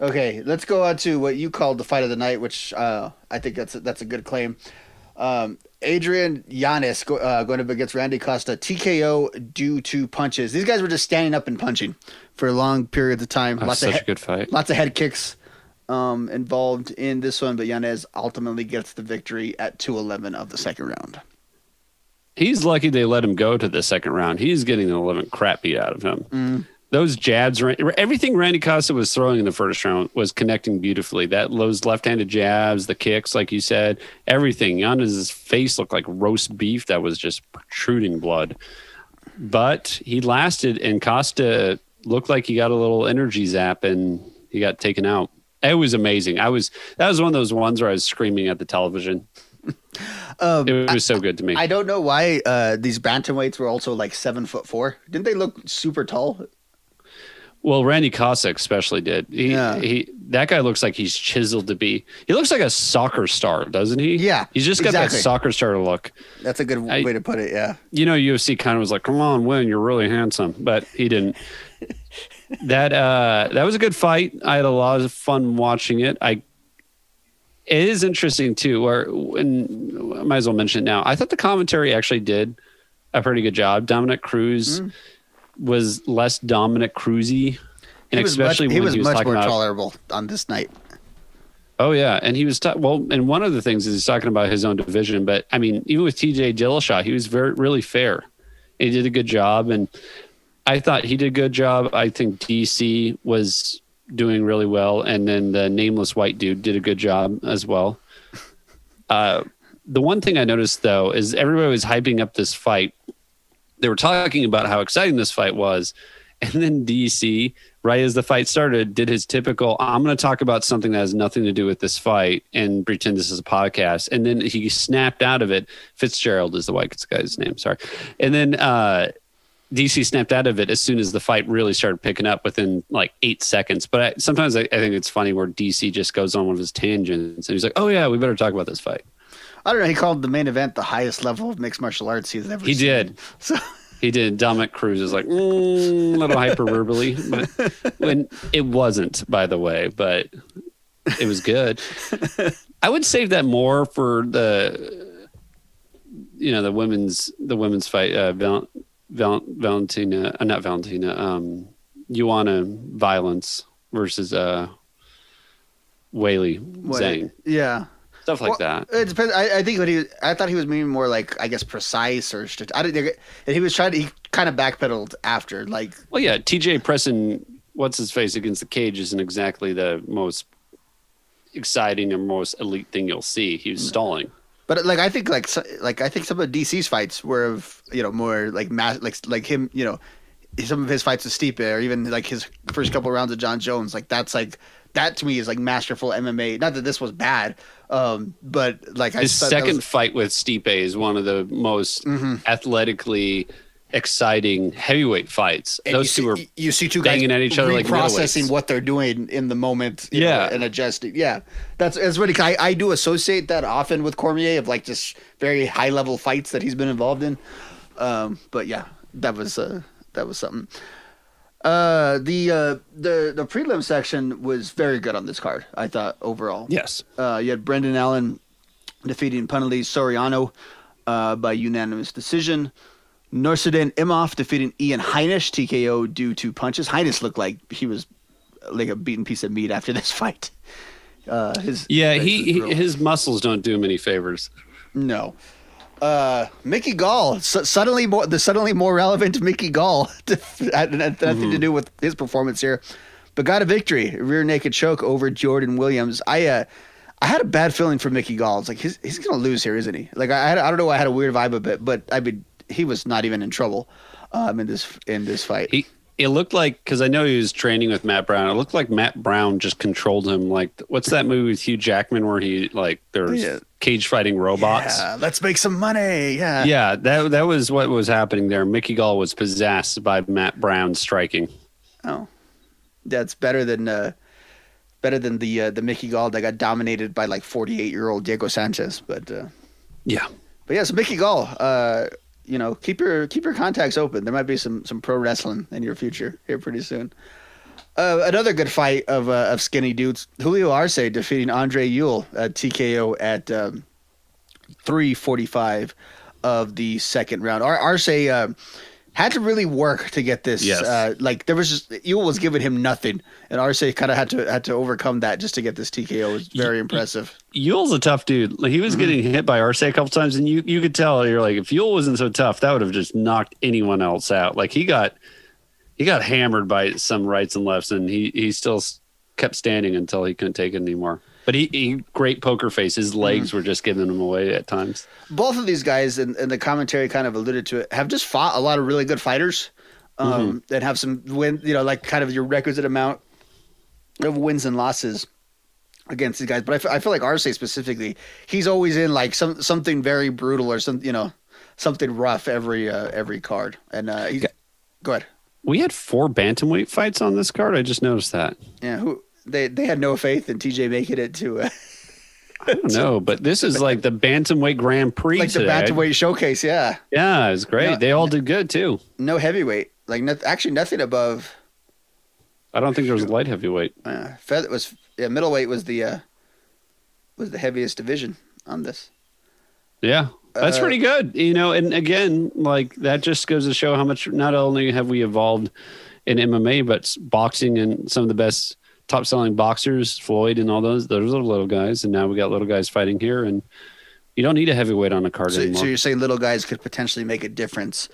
Okay, let's go on to what you called the fight of the night, which uh, I think that's a, that's a good claim. Um, Adrian go, uh, going up against Randy Costa, TKO due to punches. These guys were just standing up and punching for a long periods of time. That's of such he- a good fight. Lots of head kicks um, involved in this one, but Yanez ultimately gets the victory at 211 of the second round. He's lucky they let him go to the second round. He's getting the living crap beat out of him. Mm. Those jabs, everything Randy Costa was throwing in the first round was connecting beautifully. That those left-handed jabs, the kicks, like you said, everything. Yanez's face looked like roast beef that was just protruding blood. But he lasted, and Costa looked like he got a little energy zap, and he got taken out. It was amazing. I was that was one of those ones where I was screaming at the television. Um, it was so good to me. I don't know why uh, these bantamweights were also like seven foot four. Didn't they look super tall? Well, Randy Costa especially did. He, Yeah. he that guy looks like he's chiseled to be. He looks like a soccer star, doesn't he? Yeah, He's just got exactly. that soccer star look. That's a good I- way to put it. Yeah. You know, UFC kind of was like, "Come on, win! You're really handsome," but he didn't. that uh, that was a good fight. I had a lot of fun watching it. I. It is interesting too. Where and I might as well mention it now. I thought the commentary actually did a pretty good job. Dominick Cruz was less Dominic Cruisy, and especially much, he when was he was much more about tolerable on this night. Oh yeah, and he was ta- well. And one of the things is he's talking about his own division, but I mean, even with T.J. Dillashaw, he was very really fair. He did a good job, and I thought he did a good job. I think DC was doing really well, and then the nameless white dude did a good job as well. Uh, the one thing I noticed though is everybody was hyping up this fight. They were talking about how exciting this fight was, and then DC, right as the fight started, did his typical I'm going to talk about something that has nothing to do with this fight and pretend this is a podcast. And then he snapped out of it. Fitzgerald is the white guy's name, sorry. And then uh, DC snapped out of it as soon as the fight really started picking up within like eight seconds. But I, sometimes I, I think it's funny where DC just goes on one of his tangents and he's like, oh, yeah, we better talk about this fight. I don't know. He called the main event the highest level of mixed martial arts he's ever seen. He seen. did. So He did. Dominick Cruz is like mm, a little hyperbole, but when it wasn't, by the way, but it was good. I would save that more for the, you know, the women's the women's fight. Uh, Val, Val, Valentina, uh, not Valentina. Um, Joanna Violence versus uh, Weili Zhang. Yeah. Stuff like Well, that. It depends. I, I think what he, I thought he was maybe more like, I guess, precise or. I didn't. And he was trying to. He kind of backpedaled after, like. Well, yeah, TJ pressing what's his face against the cage isn't exactly the most exciting or most elite thing you'll see. He was mm. stalling. But like I think like like I think some of DC's fights were of you know more like mass like like him you know some of his fights with Stipe or even like his first couple rounds of Jon Jones like that's like that to me is like masterful MMA. Not that this was bad, um, but like I His just thought that second was- fight with Stipe is one of the most Mhm. athletically exciting heavyweight fights. and Those you two see, are you see two guys banging at each other like processing what they're doing in the moment Yeah. know, and adjusting yeah that's it's really I, I do associate that often with Cormier of like just very high level fights that he's been involved in um but yeah that was uh that was something uh the uh the the prelim section was very good on this card I thought overall Yes. uh you had Brendan Allen defeating Punahele Soriano uh, by unanimous decision. Nassourdine Imavov defeating Ian Heinisch TKO due to punches. Heinisch looked like he was like a beaten piece of meat after this fight. Uh, his Yeah, he, he his muscles don't do him any favors. no. Uh, Mickey Gall su- suddenly more the suddenly more relevant Mickey Gall had, nothing to do with his performance here, but got a victory rear naked choke over Jordan Williams. I uh, I had a bad feeling for Mickey Gall. It's like he's he's gonna lose here, isn't he? Like I I don't know. I had a weird vibe of it, but I mean he was not even in trouble um, in this in this fight. He it looked like because I know he was training with Matt Brown. It looked like Matt Brown just controlled him. Like what's that movie with Hugh Jackman where he like there's Yeah. cage fighting robots? Yeah, let's make some money. Yeah. Yeah, that that was what was happening there. Mickey Gall was possessed by Matt Brown striking. Oh, that's better than uh, better than the uh, the Mickey Gall that got dominated by like forty eight year old Diego Sanchez. But uh, Yeah. but yeah, so Mickey Gall, uh, you know, keep your keep your contacts open. There might be some some pro wrestling in your future here pretty soon. Uh, another good fight of uh, of skinny dudes. Julio Arce defeating Andre Ewell at TKO at um, three forty five of the second round. Ar- Arce uh, had to really work to get this. Yes. Uh, like there was just Ewell was giving him nothing, and Arce kind of had to had to overcome that just to get this TKO. It was very impressive. Ewell's a tough dude. Like he was getting hit by Arce a couple times, and you you could tell you're like, if Ewell wasn't so tough, that would have just knocked anyone else out. Like he got he got hammered by some rights and lefts, and he he still kept standing until he couldn't take it anymore. But he, he great poker face. His legs were just giving him away at times. both of these guys and, and the commentary kind of alluded to it have just fought a lot of really good fighters um, and have some win you know like kind of your requisite amount of wins and losses against these guys but I feel like Arce specifically he's always in like some something very brutal or some you know something rough every uh, every card and uh, he's go ahead We had four bantamweight fights on this card. I just noticed that. yeah who they they had no faith in TJ making it to uh, I don't know, but this is like the bantamweight Grand Prix like the bantamweight showcase yeah Yeah, it was great. Yeah. they all did good too. no heavyweight like no, actually nothing above I don't think there was a light heavyweight. Uh, feather was yeah, middleweight was the uh, was the heaviest division on this. Yeah, that's Uh, pretty good. You know, and again, like that just goes to show how much not only have we evolved in MMA, but boxing and some of the best top selling boxers, Floyd and all those, those are little guys. And now we got little guys fighting here. And you don't need a heavyweight on a card So, anymore. so you're saying little guys could potentially make a difference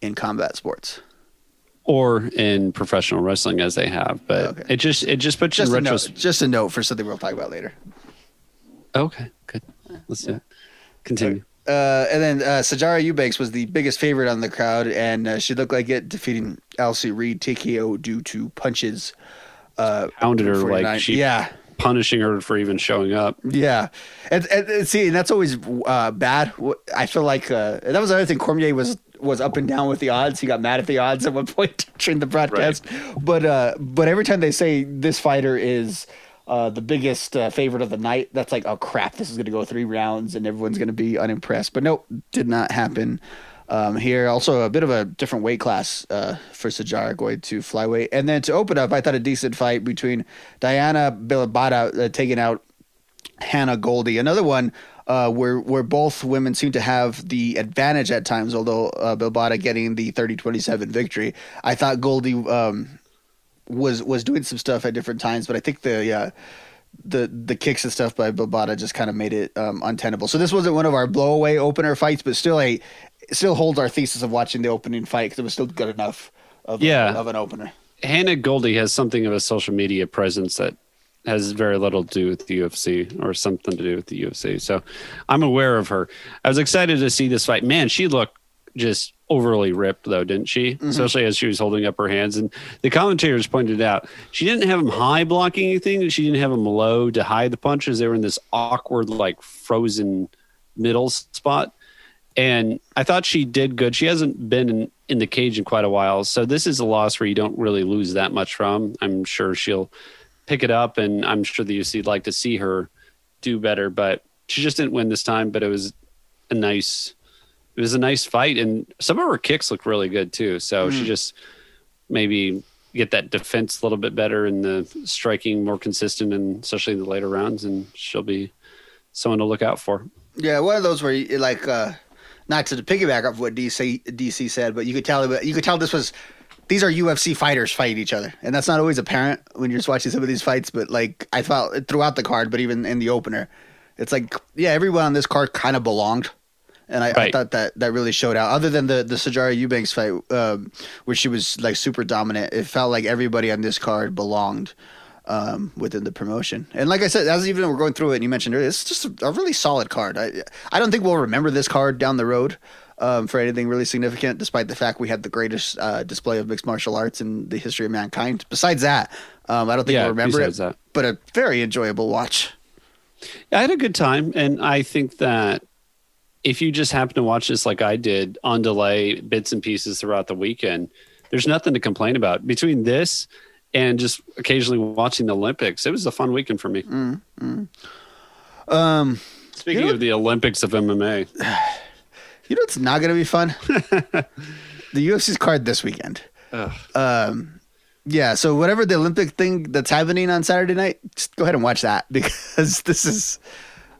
in combat sports? or in professional wrestling as they have. But it just, it just puts you Just in a note, retrospect. just a note for something we'll talk about later. Okay, good. Let's do it. Continue. Uh, and then uh, Sijara Eubanks was the biggest favorite on the crowd, and uh, she looked like it, defeating Elise Reed TKO due to punches. Uh, Pounded her 49. like she, yeah, punishing her for even showing up. Yeah, and, and, and see, and that's always uh, bad. I feel like uh, that was another thing. Cormier was was up and down with the odds. He got mad at the odds at one point during the broadcast. But uh, but every time they say this fighter is uh, the biggest uh, favorite of the night, that's like, oh crap, this is going to go three rounds and everyone's going to be unimpressed. But nope, did not happen. Um, here. Also, a bit of a different weight class uh, for Sijara going to flyweight. And then to open up, I thought a decent fight between Diana Belbita uh, taking out Hannah Goldy. Another one uh, where where both women seem to have the advantage at times, although uh, getting the 30-27 victory. I thought Goldy um, was was doing some stuff at different times, but I think the uh, the the kicks and stuff by Belbita just kind of made it um, untenable. So this wasn't one of our blowaway opener fights, but still a still holds our thesis of watching the opening fight because it was still good enough of Yeah. of an opener. Hannah Goldy has something of a social media presence that has very little to do with the UFC or something to do with the UFC. So I'm aware of her. I was excited to see this fight. Man, she looked just overly ripped though, didn't she? Mhm. Especially as she was holding up her hands. And the commentators pointed out she didn't have them high blocking anything. She didn't have them low to hide the punches. They were in this awkward, like frozen middle spot. And I thought she did good. She hasn't been in, in the cage in quite a while. So this is a loss where you don't really lose that much from. I'm sure she'll pick it up and I'm sure the UC would like to see her do better, but she just didn't win this time, but it was a nice it was a nice fight and some of her kicks look really good too. So she Mm. just maybe get that defense a little bit better and the striking more consistent and especially in the later rounds and she'll be someone to look out for. Yeah, one of those where you, like uh not to piggyback off what DC DC said, but you could tell you could tell this was these are UFC fighters fighting each other, and that's not always apparent when you're just watching some of these fights. But like I felt throughout the card, but even in the opener, it's like yeah, everyone on this card kind of belonged, and I, I thought that that really showed out. Other than the the Sijara Eubanks fight, um, where she was like super dominant, it felt like everybody on this card belonged um, within the promotion. And like I said, as even we're going through it, and you mentioned earlier, it's just a, a really solid card. I I don't think we'll remember this card down the road um, for anything really significant, despite the fact we had the greatest uh, display of mixed martial arts in the history of mankind. Besides that, um, I don't think Yeah, we'll remember it. that. But a very enjoyable watch. I had a good time, and I think that if you just happen to watch this like I did on delay, bits and pieces throughout the weekend, there's nothing to complain about. Between this and just occasionally watching the Olympics, it was a fun weekend for me. Mm, Um, Speaking of the Olympics of MMA, you know, it's not going to be fun. the UFC's card this weekend. Um, yeah. So whatever the Olympic thing that's happening on Saturday night, just go ahead and watch that because this is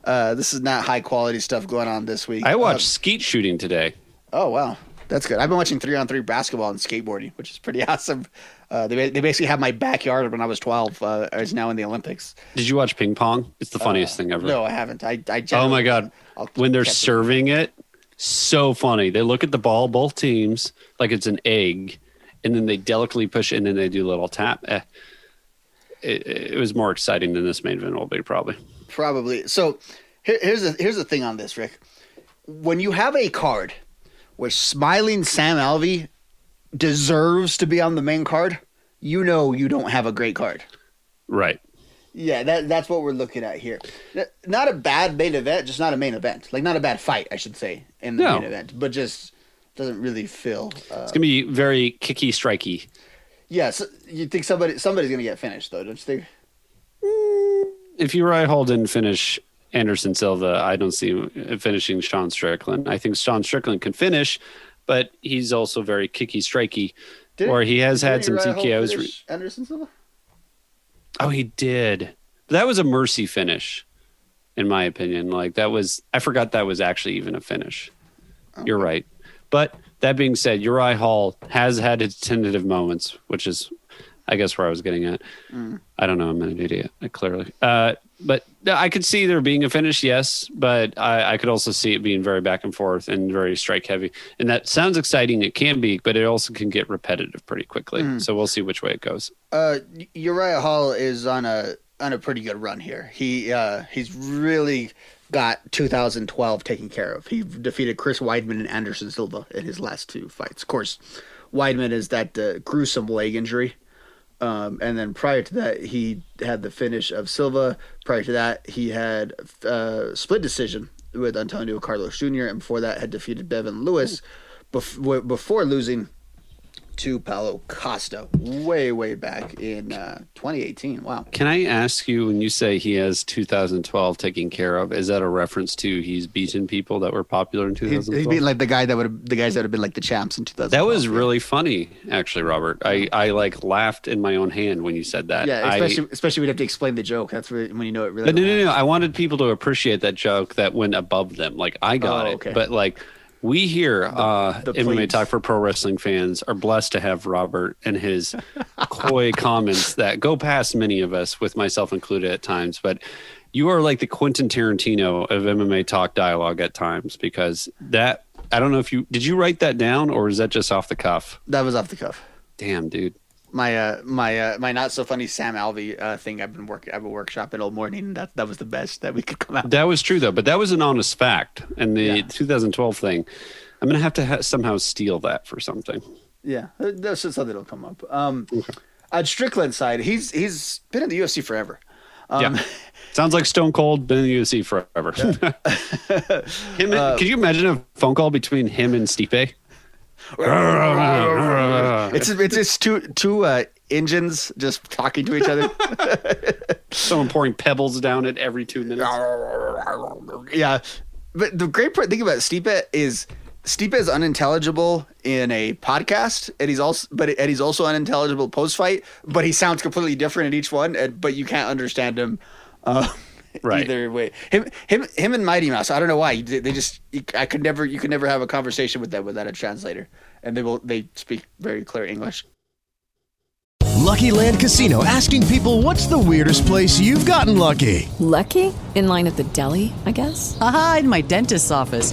uh, this is not high quality stuff going on this week. I watched Um, skeet shooting today. oh wow, that's good. I've been watching three on three basketball and skateboarding, which is pretty awesome. Uh, they they basically have my backyard when I was twelve. Uh, is now in the Olympics. Did you watch ping pong? It's the funniest thing ever. Uh, No, I haven't. I, I Oh my god! I'll When they're serving it, so funny. They look at the ball, both teams, like it's an egg, and then they delicately push it, and then they do a little tap. Eh. It, it was more exciting than this main event will be probably. Probably. So here, here's the here's the thing on this, Rick. When you have a card where smiling Sam Alvey deserves to be on the main card, you know you don't have a great card. Right. Yeah, that that's what we're looking at here. Not a bad main event, just not a main event. Like not a bad fight, I should say, in the No. main event, but just doesn't really feel. Uh, It's gonna be very kicky, striky. yeah, so you think somebody somebody's gonna get finished though, don't you think? If Uriah Hall didn't finish Anderson Silva, I don't see him finishing Sean Strickland. I think Sean Strickland can finish, but he's also very kicky, striky. Did- or he has had some TKOs. Uh, re- Anderson Silva. Oh, he did. But that was a mercy finish, in my opinion. Like that was, I forgot that was actually even a finish. Oh. You're right. But that being said, Uriah Hall has had his tentative moments, which is, I guess, where I was getting at. Mm. I don't know. I'm an idiot, clearly. Uh, but I could see there being a finish, yes. But I, I could also see it being very back and forth and very strike heavy. And that sounds exciting. It can be, but it also can get repetitive pretty quickly. Mhm. So we'll see which way it goes. Uh, Uriah Hall is on a on a pretty good run here. He uh, he's really got 2012 taken care of. He defeated Chris Weidman and Anderson Silva in his last two fights. Of course, Weidman is that uh, gruesome leg injury. Um, and then prior to that, he had the finish of Silva. Prior to that, he had uh, split decision with Antonio Carlos Jr. And before that, had defeated Bevon Lewis bef- w- before losing to Paulo Costa way, way back in uh, 2018. Wow. Can I ask you when you say he has 2012 taken care of? Is that a reference to he's beaten people that were popular in He's, 2012? he's being like the guy that would the guys that have been like the champs in 2000. that was really funny, actually, Robert. I, I like laughed in my own hand when you said that. yeah, I- especially especially when you have to explain the joke. That's where, when you know it really. But no, no, no. I wanted people to appreciate that joke that went above them. Like I got Oh, it, but like we here, uh, the MMA. Talk for Pro Wrestling fans are blessed to have Robert and his coy comments that go past many of us, with myself included at times. But you are like the Quentin Tarantino of MMA Talk dialogue at times because that. I don't know if you did you write that down or is that just off the cuff? That was off the cuff. Damn, dude. My uh my uh my not so funny Sam Alvey uh thing I've been working I've been workshopping all morning and that that was the best that we could come out. That was true though, but that was an honest fact. And the 2012 thing, I'm gonna have to ha- somehow steal that for something. Yeah, uh, that's just something that'll come up. Um, on Strickland's side, he's he's been in the UFC forever. Um, yeah, sounds like Stone Cold been in the UFC forever. him, Uh, could you imagine a phone call between him and Stipe? it's it's just two two uh, engines just talking to each other. Someone pouring pebbles down at every two minutes. yeah, but the great part thing about Stipe is Stipe is unintelligible in a podcast, and he's also but and he's also unintelligible post fight. But he sounds completely different in each one, and, but you can't understand him. Uh, Right. Either way, him, him, him, and Mighty Mouse. I don't know why they they just. I could never. You could never have a conversation with them without a translator, and they will. They speak very clear English. Lucky Land Casino asking people what's the weirdest place you've gotten lucky? Lucky? In line at the deli, I guess? Aha, in my dentist's office.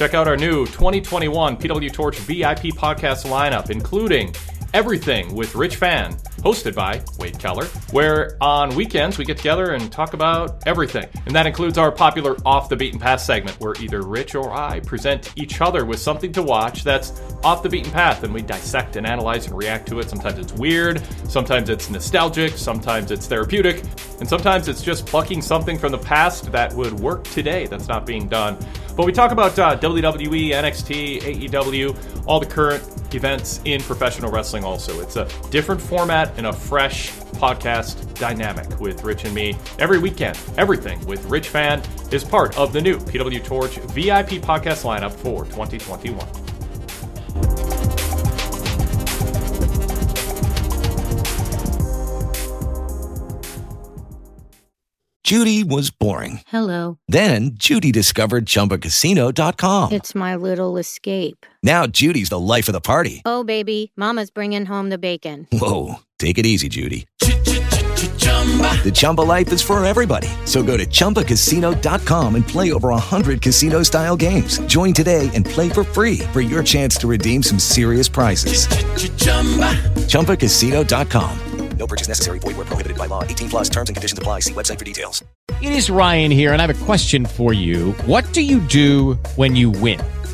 Check out our new 2021 PW Torch VIP podcast lineup, including Everything with Rich Fann, hosted by Wade Keller, where on weekends we get together and talk about everything. And that includes our popular Off the Beaten Path segment, where either Rich or I present each other with something to watch that's off the beaten path, and we dissect and analyze and react to it. Sometimes it's weird, sometimes it's nostalgic, sometimes it's therapeutic, and sometimes it's just plucking something from the past that would work today that's not being done. But we talk about uh, WWE, NXT, AEW, all the current events in professional wrestling also. It's a different format and a fresh podcast dynamic with Rich and me every weekend. Everything with Rich Fann is part of the new PW Torch VIP podcast lineup for 2021. Judy was boring. Hello. Then Judy discovered ChumbaCasino.com. It's my little escape. Now Judy's the life of the party. Oh, baby, Mama's bringing home the bacon. Whoa, take it easy, Judy. The Chumba life is for everybody. So go to ChumbaCasino.com and play over 100 casino style games. Join today and play for free for your chance to redeem some serious prizes. ChumbaCasino.com. No purchase necessary. Void where prohibited by law. 18 plus terms and conditions apply. See website for details. It is Ryan here, and I have a question for you. What do you do when you win?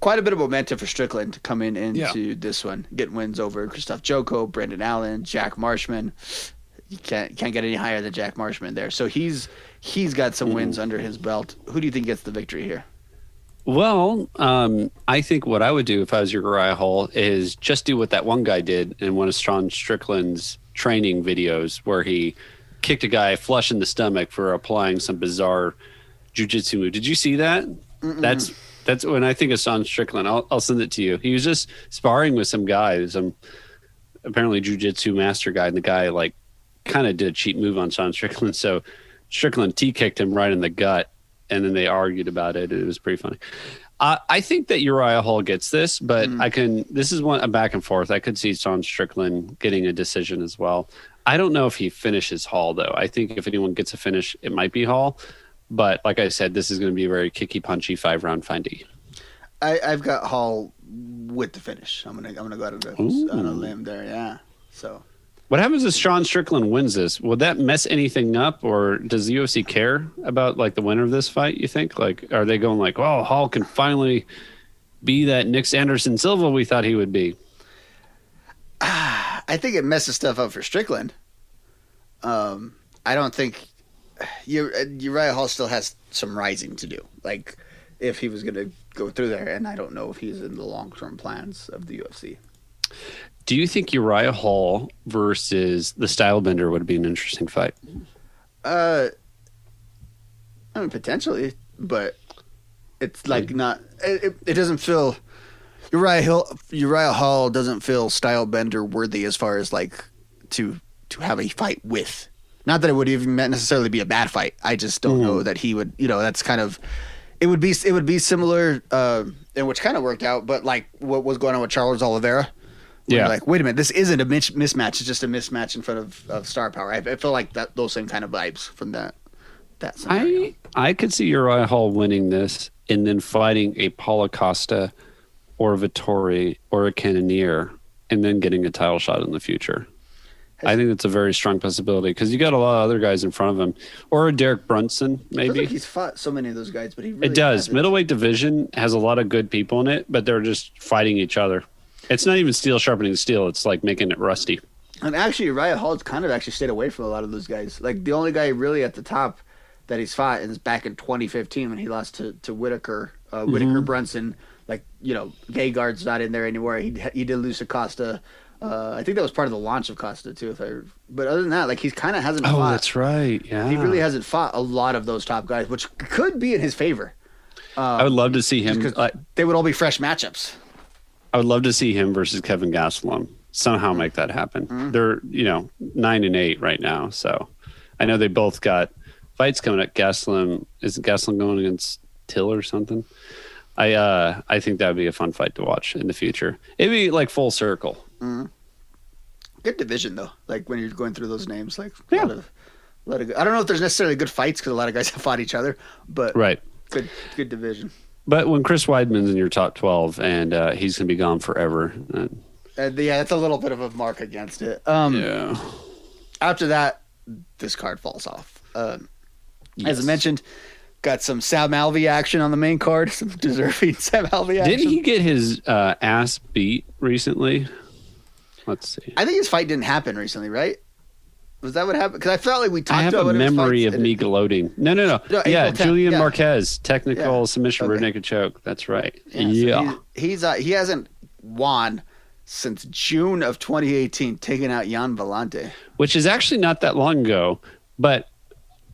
quite a bit of momentum for Strickland to come in into this one, get wins over Krzysztof Jotko, Brendan Allen, Jack Marshman. you can't can't get any higher than Jack Marshman there. So he's he's got some wins under his belt. Who do you think gets the victory here? Well, um, I think what I would do if I was your Uriah Hall is just do what that one guy did in one of Sean Strickland's training videos, where he kicked a guy flush in the stomach for applying some bizarre jujitsu move. Did you see that? That's that's when I think of Sean Strickland. I'll, I'll send it to you. He was just sparring with some guy, some apparently jujitsu master guy, and the guy like kind of did a cheap move on Sean Strickland. So Strickland T kicked him right in the gut, and then they argued about it. It was pretty funny. Uh, I think that Uriah Hall gets this, but I can. This is one a back and forth. I could see Sean Strickland getting a decision as well. I don't know if he finishes Hall though. I think if anyone gets a finish, it might be Hall. But like I said, this is going to be a very kicky, punchy five round findy. I, I've got Hall with the finish. I'm gonna I'm gonna go out on a, on a limb there. Yeah. So What happens if Sean Strickland wins this? Will that mess anything up, or does the UFC care about like the winner of this fight? You think? Like, are they going like, "Oh, Hall can finally be that Nick Anderson Silva we thought he would be"? I think it messes stuff up for Strickland. Um, I don't think Uriah Hall still has some rising to do. Like if he was gonna go through there, and I don't know if he's in the long term plans of the UFC. Do you think Uriah Hall versus the Stylebender would be an interesting fight? Uh, I mean potentially, but it's like not. It, it, doesn't feel. Uriah Hill, Uriah Hall doesn't feel style bender worthy as far as like to to have a fight with. Not that it would even necessarily be a bad fight. I just don't know that he would. You know, that's kind of. It would be it would be similar, uh, and which kind of worked out. But like what was going on with Charles Oliveira. Yeah. Like, wait a minute, this isn't a mis- mismatch. It's just a mismatch in front of, of star power. I, I feel like that those same kind of vibes from that. That scenario. I I could see Uriah Hall winning this and then fighting a Paulo Costa or a Vettori or a Cannonier and then getting a title shot in the future. I think that's a very strong possibility because you got a lot of other guys in front of him, or a Derek Brunson maybe. like he's fought so many of those guys, but he really it does. hasn't. Middleweight division has a lot of good people in it, but they're just fighting each other. It's not even steel sharpening steel. It's like making it rusty. And actually, Uriah Hall's kind of actually stayed away from a lot of those guys. Like the only guy really at the top that he's fought is back in 2015 when he lost to to Whittaker, uh, Whittaker Mhm. Brunson. Like you know, Gayguard's not in there anymore. He he did lose to Costa. Uh, I think that was part of the launch of Costa too. If I, but other than that, like he kind of hasn't. Oh, fought, that's right. Yeah, He really hasn't fought a lot of those top guys, which could be in his favor. I would love to see him. Just 'cause like, they would all be fresh matchups. I would love to see him versus Kelvin Gastelum. Somehow make that happen. They're you know nine and eight right now, so I know they both got fights coming up. Gastelum is Gastelum going against Till or something. I uh I think that would be a fun fight to watch in the future. It'd be like full circle. Mm. Good division though. Like when you're going through those names, like a lot of, a lot of. Good, I don't know if there's necessarily good fights because a lot of guys have fought each other, but Right. good, good division. But when Chris Weidman's in your top twelve and uh, he's gonna be gone forever, uh, And yeah, that's a little bit of a mark against it. Um, yeah. After that, this card falls off. Um, As I mentioned, got some Sam Alvey action on the main card. Some deserving Sam Alvey action. Didn't he get his uh, ass beat recently? Let's see. I think his fight didn't happen recently, right? Was that what happened? Because I felt like we talked about it. I have a it in his memory of me gloating. No, no, no. No, yeah, 10th, Julian yeah. Marquez, technical Yeah. submission rear Okay. naked choke. That's right. Yeah, Yeah. so he's, he's uh, he hasn't won since June of 2018, taking out Gian Villante. Which is actually not that long ago, but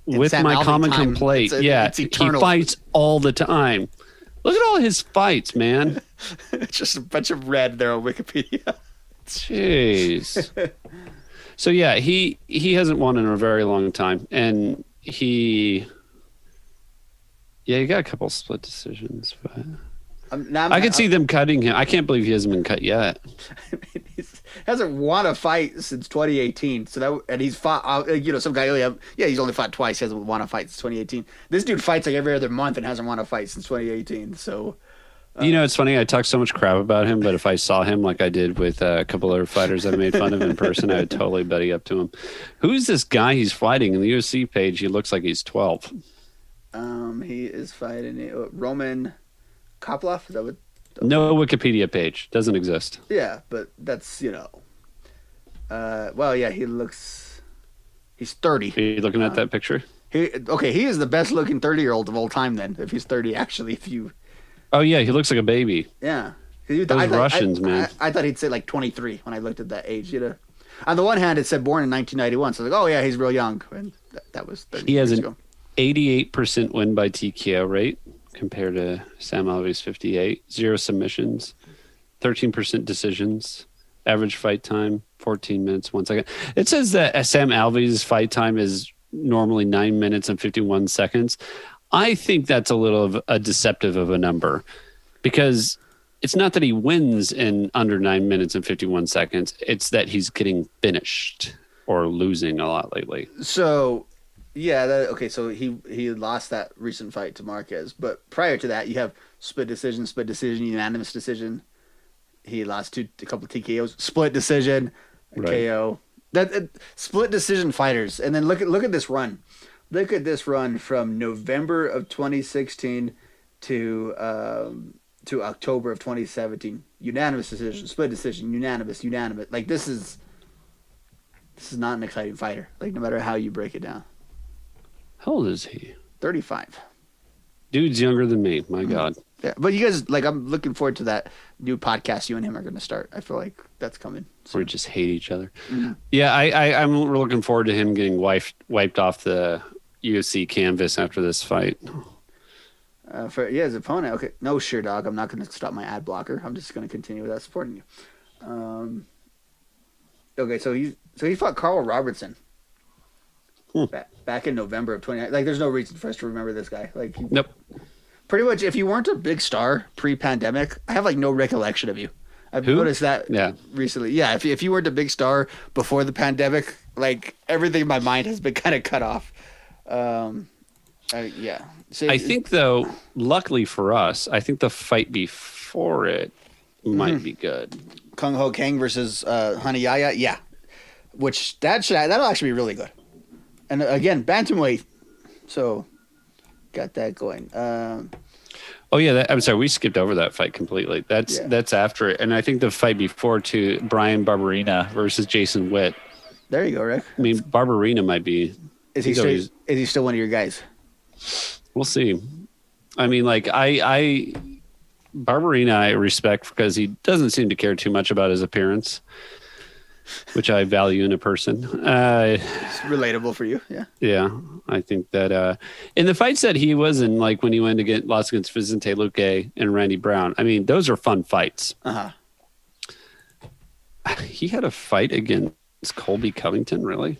with my Alvey common time, complaint, it's a- yeah, he fights all the time. Look at all his fights, man. it's just a bunch of red there on Wikipedia. Jeez. so yeah, he he hasn't won in a very long time, and he yeah, he got a couple split decisions, but I'm, now I'm, I could see them cutting him. I can't believe he hasn't been cut yet. He hasn't won a fight since 2018. So that and he's fought. Uh, you know, some guy. only have- Yeah, he's only fought twice. He hasn't won a fight since 2018. This dude fights like every other month and hasn't won a fight since 2018. So you know, it's funny. I talk so much crap about him, but if I saw him like I did with uh, a couple other fighters I made fun of in person, I would totally buddy up to him. Who's this guy he's fighting? In the UFC page, he looks like he's 12. um, he is fighting uh, Roman Kopylov. Is that what? No Wikipedia page. Doesn't exist. Yeah, but that's you know. Uh, well, yeah, he looks. He's 30. Are you looking at that picture? He okay. He is the best looking 30 year old of all time. Then, if he's 30, actually, if you Oh yeah, he looks like a baby. yeah. Those I thought- Russians, I- man. I, I thought he'd say like 23 when I looked at that age. You know. On the one hand, it said born in 1991, so I was like, oh yeah, he's real young. And that, that was 30 He has an ago. 88% win by TKO rate compared to Sam Alvey's 58. Zero submissions, 13% decisions, average fight time 14 minutes one second. It says that Sam Alvey's fight time is normally nine minutes and 51 seconds. I think that's a little of a deceptive of a number because it's not that he wins in under nine minutes and 51 seconds. It's that he's getting finished or losing a lot lately. So, yeah, that, okay. So he he lost that recent fight to Marquez, but prior to that, you have split decision, split decision, unanimous decision. He lost two a couple of TKOs, split decision, a Right. KO. That uh, split decision fighters, and then look at look at this run. Look at this run from November of 2016 to um, to October of 2017. Unanimous decision, split decision, unanimous, unanimous. Like this is this is not an exciting fighter. Like no matter how you break it down. How old is he? 35. Dude's younger than me. My God. Yeah, but you guys like I'm looking forward to that new podcast you and him are going to start. I feel like that's coming. We just hate each other. Mhm. Yeah, I, I, I'm looking forward to him getting wiped wiped off the UFC canvas after this fight. Uh, for yeah, his opponent. Okay, no, sure, dog. I'm not going to stop my ad blocker. I'm just going to continue without supporting you. Um, okay, so he so he fought Carl Robertson back, back in November of 20. Like, there's no reason for us to remember this guy. Like, he, Nope. pretty much, if you weren't a big star pre-pandemic, I have like no recollection of you. I've Who? noticed that Yeah. recently. Yeah, if if you weren't a big star before the pandemic, like everything in my mind has been kind of cut off. Um, I, yeah. So, I think though, luckily for us, I think the fight before it might Mhm. be good. Kyung Ho Kang versus uh, Rani Yahya, yeah, which that should that'll actually be really good. And uh, again, bantamweight, so got that going. Um, Oh yeah, that, I'm sorry, we skipped over that fight completely. That's Yeah. that's after it, and I think the fight before to Bryan Barberena versus Jason Witt. there you go, Rick. I mean, Barberena might be. Is he he's still, always- is he still one of your guys? We'll see. I mean, like I, I, Barberena, I respect because he doesn't seem to care too much about his appearance, which I value in a person. Uh, It's relatable for you, yeah. yeah, I think that uh, in the fights that he was in, like when he went to get lost against Vicente Luque and Randy Brown. I mean, those are fun fights. Uh huh. He had a fight against Colby Covington, really.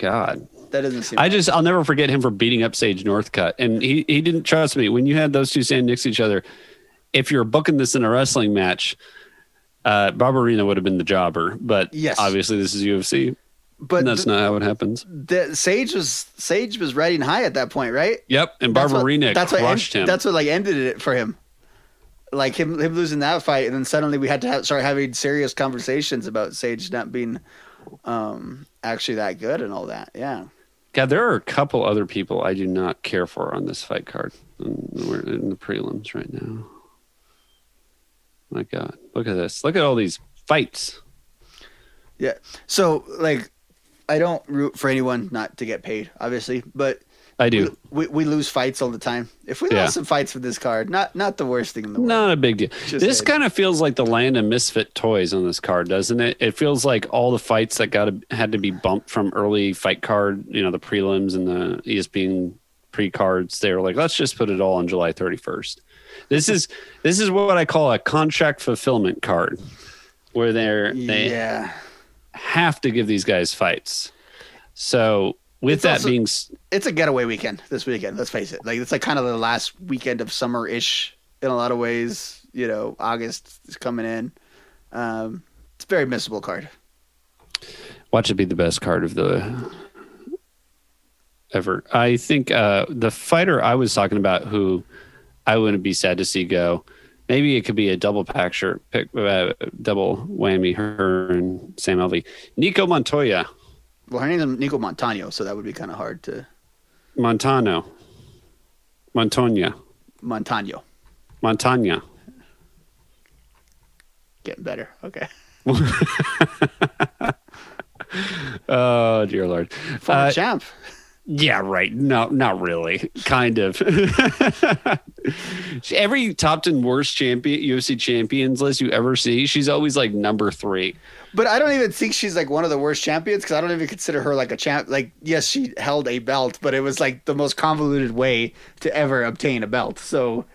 God, That doesn't seem. I just I'll never forget him for beating up Sage Northcutt, and he he didn't trust me when you had those two standing next to each other. If you're booking this in a wrestling match, uh, Barberena would have been the jobber, but Yes. obviously this is UFC. But and that's the- not how it happens. The Sage was Sage was riding high at that point, right? Yep, and That's what- Barberena that's what crushed end- him. That's what like ended it for him. Like him, him losing that fight, and then suddenly we had to have, start having serious conversations about Sage not being um, actually that good and all that. Yeah. God, there are a couple other people I do not care for on this fight card. We're in the prelims right now. My God, look at this! Look at all these fights. Yeah. So like, I don't root for anyone not to get paid, obviously, but I do. we, we lose fights all the time. If we Yeah. lost some fights for this card, not not the worst thing in the world. Not a big deal. Just this kind of feels like the land of misfit toys on this card, doesn't it? It feels like all the fights that got to, had to be bumped from early fight card, you know, the prelims and the ESPN pre cards. They were like, let's just put it all on July 31st. This is this is what I call a contract fulfillment card, where they're they Yeah. have to give these guys fights. So with It's that also- being It's a getaway weekend this weekend. Let's face it. Like it's like kind of the last weekend of summer ish in a lot of ways. You know, August is coming in. Um, it's a very missable card. Watch it be the best card of the ever. I think uh, the fighter I was talking about, who I wouldn't be sad to see go. Maybe it could be a double pack shirt, pick, uh, double whammy. Her and Sam Alvey, Nico Montoya, Well, her name is Nicco Montaño, so that would be kind of hard to Montano, Montoya, Montano. Montana. Getting better. Okay. oh dear lord. Former Uh, champ. Yeah, right. No, not really. Kind of. Every top 10 worst champion UFC champions list you ever see, she's always like number three. But I don't even think she's like one of the worst champions because I don't even consider her like a champ. Like, yes, she held a belt, but it was like the most convoluted way to ever obtain a belt. So,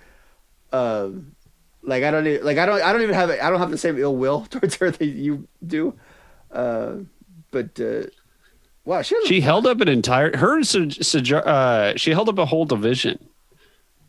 um, like I don't e- like I don't I don't even have I don't have the same ill will towards her that you do. Uh, but uh, wow, she, She held up an entire her uh she held up a whole division.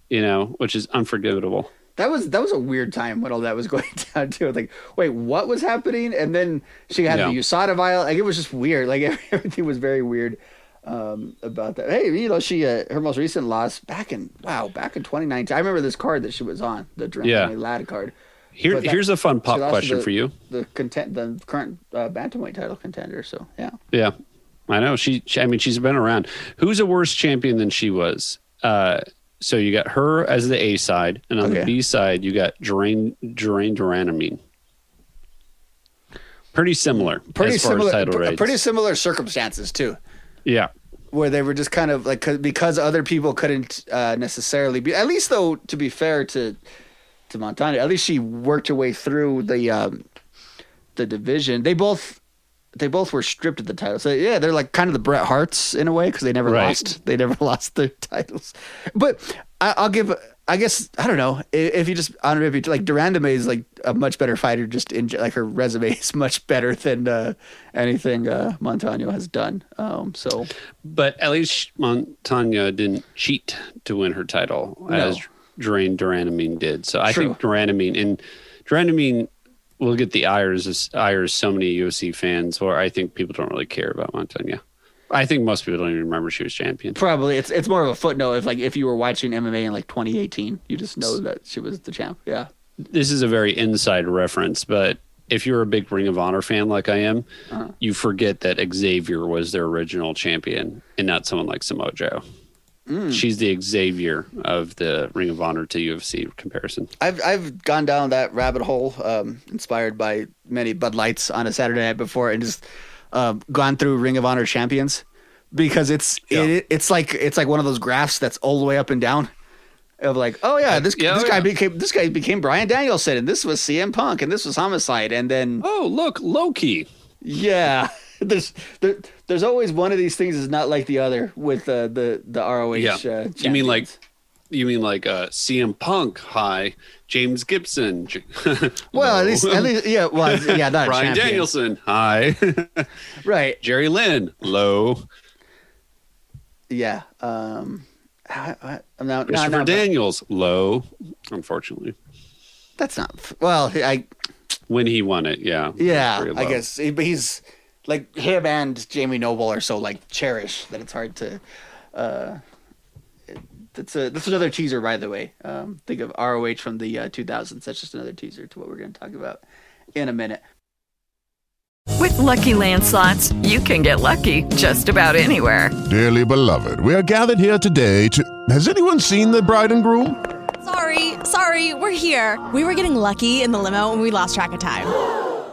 You know, which is unforgivable. that was that was a weird time when all that was going down too. Like, wait, what was happening? And then she had Yeah. the USADA vial. Like it was just weird. Like everything was very weird um, about that. Hey, you know, she uh, her most recent loss back in wow back in 2019. I remember this card that she was on the Durant Yeah. Lad card. Here that- here's a fun pop question the- for you. The content, the current uh, bantamweight title contender. So yeah, Yeah. I know. She, she I mean she's been around. Who's a worse champion than she was? Uh so you got her as the A side, and on the B side you got Drain Drain de Randamie. Pretty similar. pretty similar. as title pr- pretty similar circumstances too. Yeah. where they were just kind of like because other people couldn't uh, necessarily be at least though to be fair to to Montana at least she worked her way through the um, the division they both they both were stripped of the title. So yeah they're like kind of the Bret Harts in a way because they never Right. lost. They never lost their titles. But I, I'll give I guess I don't know. If, you just I don't know if you like de Randamie is like a much better fighter just in like her resume is much better than uh, anything uh, Montano has done. Um, so. But at least Montana didn't cheat to win her title as Drain de Randamie did. So I think de Randamie and de Randamie will get the ires ires so many UFC fans where I think people don't really care about Montana. I think most people don't even remember she was champion. Probably it's it's more of a footnote if like if you were watching MMA in like 2018, you just know that she was the champ. Yeah. This is a very inside reference, but if you're a big Ring of Honor fan like I am, Uh-huh. you forget that Xavier was their original champion and not someone like Samoa Joe. Mm. She's the Xavier of the Ring of Honor to UFC comparison. I've I've gone down that rabbit hole, um, inspired by many Bud Lights on a Saturday night before, and just um, gone through Ring of Honor champions because it's it, it's like it's like one of those graphs that's all the way up and down. Of like, oh yeah, this Yeah, this oh, guy yeah. became this guy became Bryan Danielson, and this was CM Punk, and this was Homicide, and then oh look, Low Ki. Yeah, there's there, there's always one of these things is not like the other with uh, the the ROH. Yeah. Uh, you mean like you mean like uh CM Punk high, James Gibson. Well, at least, at least, yeah, well, yeah, not Brian champion. Danielson high. right. Jerry Lynn low. Yeah. Um, I, I, I'm not, Christopher Daniels low. Unfortunately, That's not. Well, I when he won it, yeah, yeah, I guess, but he's like him and Jamie Noble are so like cherished that it's hard to. Uh, that's a that's another teaser, by the way. Um, think of ROH from the uh, 2000s. That's just another teaser to what we're going to talk about in a minute. With Lucky Land slots, you can get lucky just about anywhere. Dearly beloved, we are gathered here today to. Has anyone seen the bride and groom? Sorry, sorry, we're here. We were getting lucky in the limo and we lost track of time.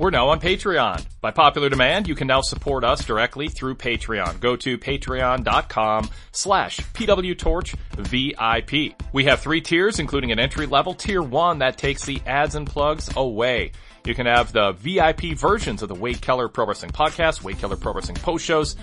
We're now on Patreon. By popular demand, you can now support us directly through Patreon. Go to patreon.com slash pwtorchvip. We have three tiers, including an entry level tier one that takes the ads and plugs away. You can have the VIP versions of the Wade Keller Pro Wrestling Podcast, Wade Keller Pro Wrestling Post Shows,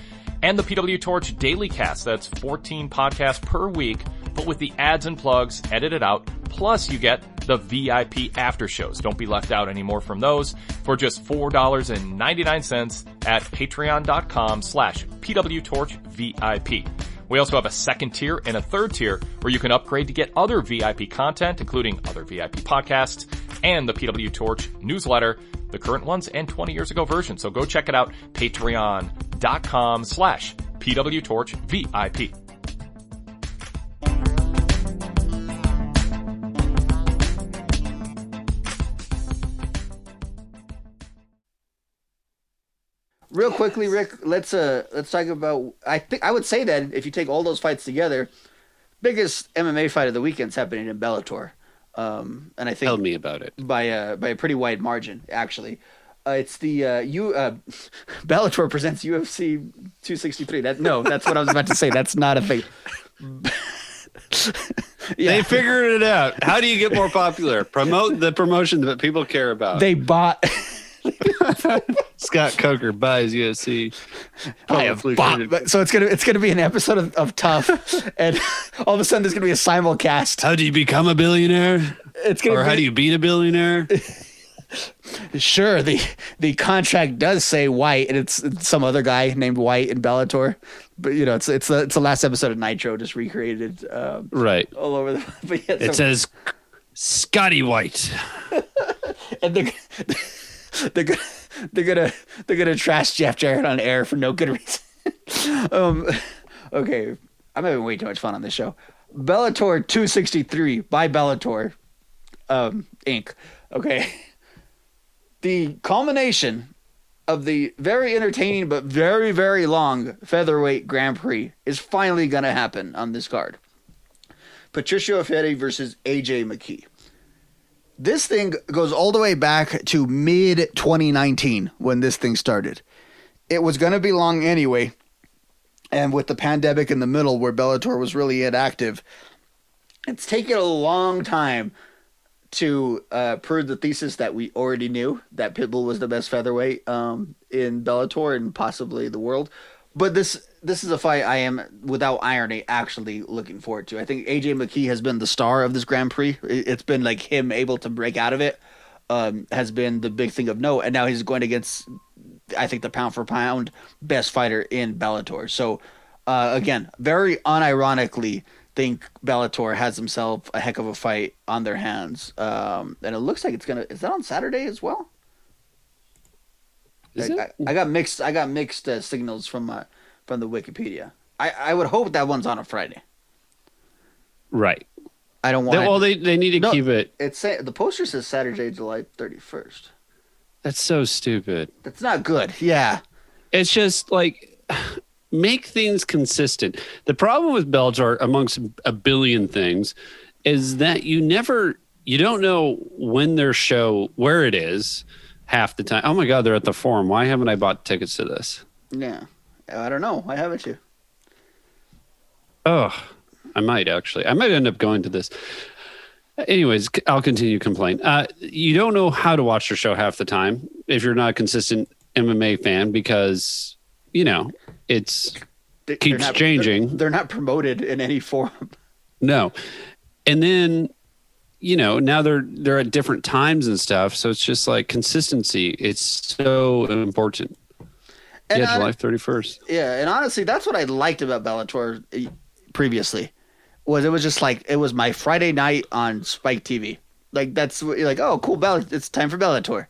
and the PW Torch Daily Cast. That's 14 podcasts per week, but with the ads and plugs edited out. Plus, you get the VIP after shows. Don't be left out anymore from those for just $4.99 at patreon.com slash pwtorchvip. We also have a second tier and a third tier where you can upgrade to get other VIP content, including other VIP podcasts and the PW Torch newsletter, the current ones and 20 years ago version. So go check it out, patreon.com slash pwtorchvip. Real quickly, Rick, let's uh let's talk about. I think I would say that if you take all those fights together, biggest MMA fight of the weekend's happening in Bellator, um, and I think Tell me about it. by a by a pretty wide margin actually. Uh, it's the uh, you uh, Bellator presents UFC 263. That no, that's what I was about to say. That's not a thing. They figured it out. How do you get more popular? Promote the promotion that people care about. They bought. Scott Coker buys UFC. I have bought- so it's gonna it's gonna be an episode of, of Tough, and all of a sudden there's gonna be a simulcast. How do you become a billionaire? It's gonna or how do you beat a billionaire? Sure, the the contract does say White, and it's, it's some other guy named White in Bellator, but you know it's it's the, it's the last episode of Nitro just recreated um, right. all over the. But yeah, It so- says Scotty White. and they're they're gonna they're gonna they're gonna trash Jeff Jarrett on air for no good reason. um, okay, I'm having way too much fun on this show. Bellator 263 by Bellator, um, Inc. Okay, the culmination of the very entertaining but very very long featherweight Grand Prix is finally gonna happen on this card. Patricio Freire versus AJ McKee. This thing goes all the way back to mid 2019 when this thing started. It was going to be long anyway. And with the pandemic in the middle where Bellator was really inactive, it's taken a long time to uh, prove the thesis that we already knew that Pitbull was the best featherweight um, in Bellator and possibly the world. But this this is a fight I am, without irony, actually looking forward to. I think AJ McKee has been the star of this Grand Prix. It- It's been like him able to break out of it um, has been the big thing of note, and now he's going against, I think, the pound for pound best fighter in Bellator. So, uh, again, very unironically, think Bellator has himself a heck of a fight on their hands, um, and it looks like it's gonna. Is that on Saturday as well? Is I, it? I, I got mixed. I got mixed uh, signals from my from the Wikipedia. I, I would hope that one's on a Friday. Right. I don't They- want. well, they, they need to No, keep it. It's the poster says Saturday, July thirty first. That's so stupid. That's not good. Yeah. It's just like make things consistent. The problem with Bellator, amongst a billion things, is that you never, you don't know when their show, where it is, half the time. Oh my God, they're at the forum. Why haven't I bought tickets to this? Yeah. I don't know. Why haven't you? Oh, I might actually. I might end up going to this. Anyways, I'll continue complain. Uh, you don't know how to watch the show half the time if you're not a consistent MMA fan because you know it's They- keeps not- changing. They're, they're not promoted in any form. No, and then you know now they're they're at different times and stuff. So it's just like consistency. It's so important. And yeah, July thirty first. Yeah, and honestly, that's what I liked about Bellator eh, previously. Was it was just like it was my Friday night on Spike TV. Like that's what you're like, oh, cool, Bell, it's time for Bellator.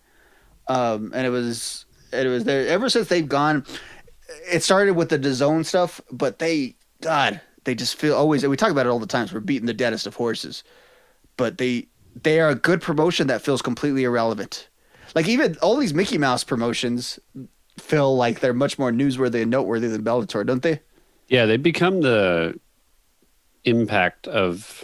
Um, and it was it was there ever since they've gone. It started with the DAZN stuff, but they, God, they just feel always. We talk about it all the times. So we're beating the deadest of horses, but they they are a good promotion that feels completely irrelevant. Like even all these Mickey Mouse promotions feel like they're much more newsworthy and noteworthy than Bellator, don't they? Yeah, they become the impact of.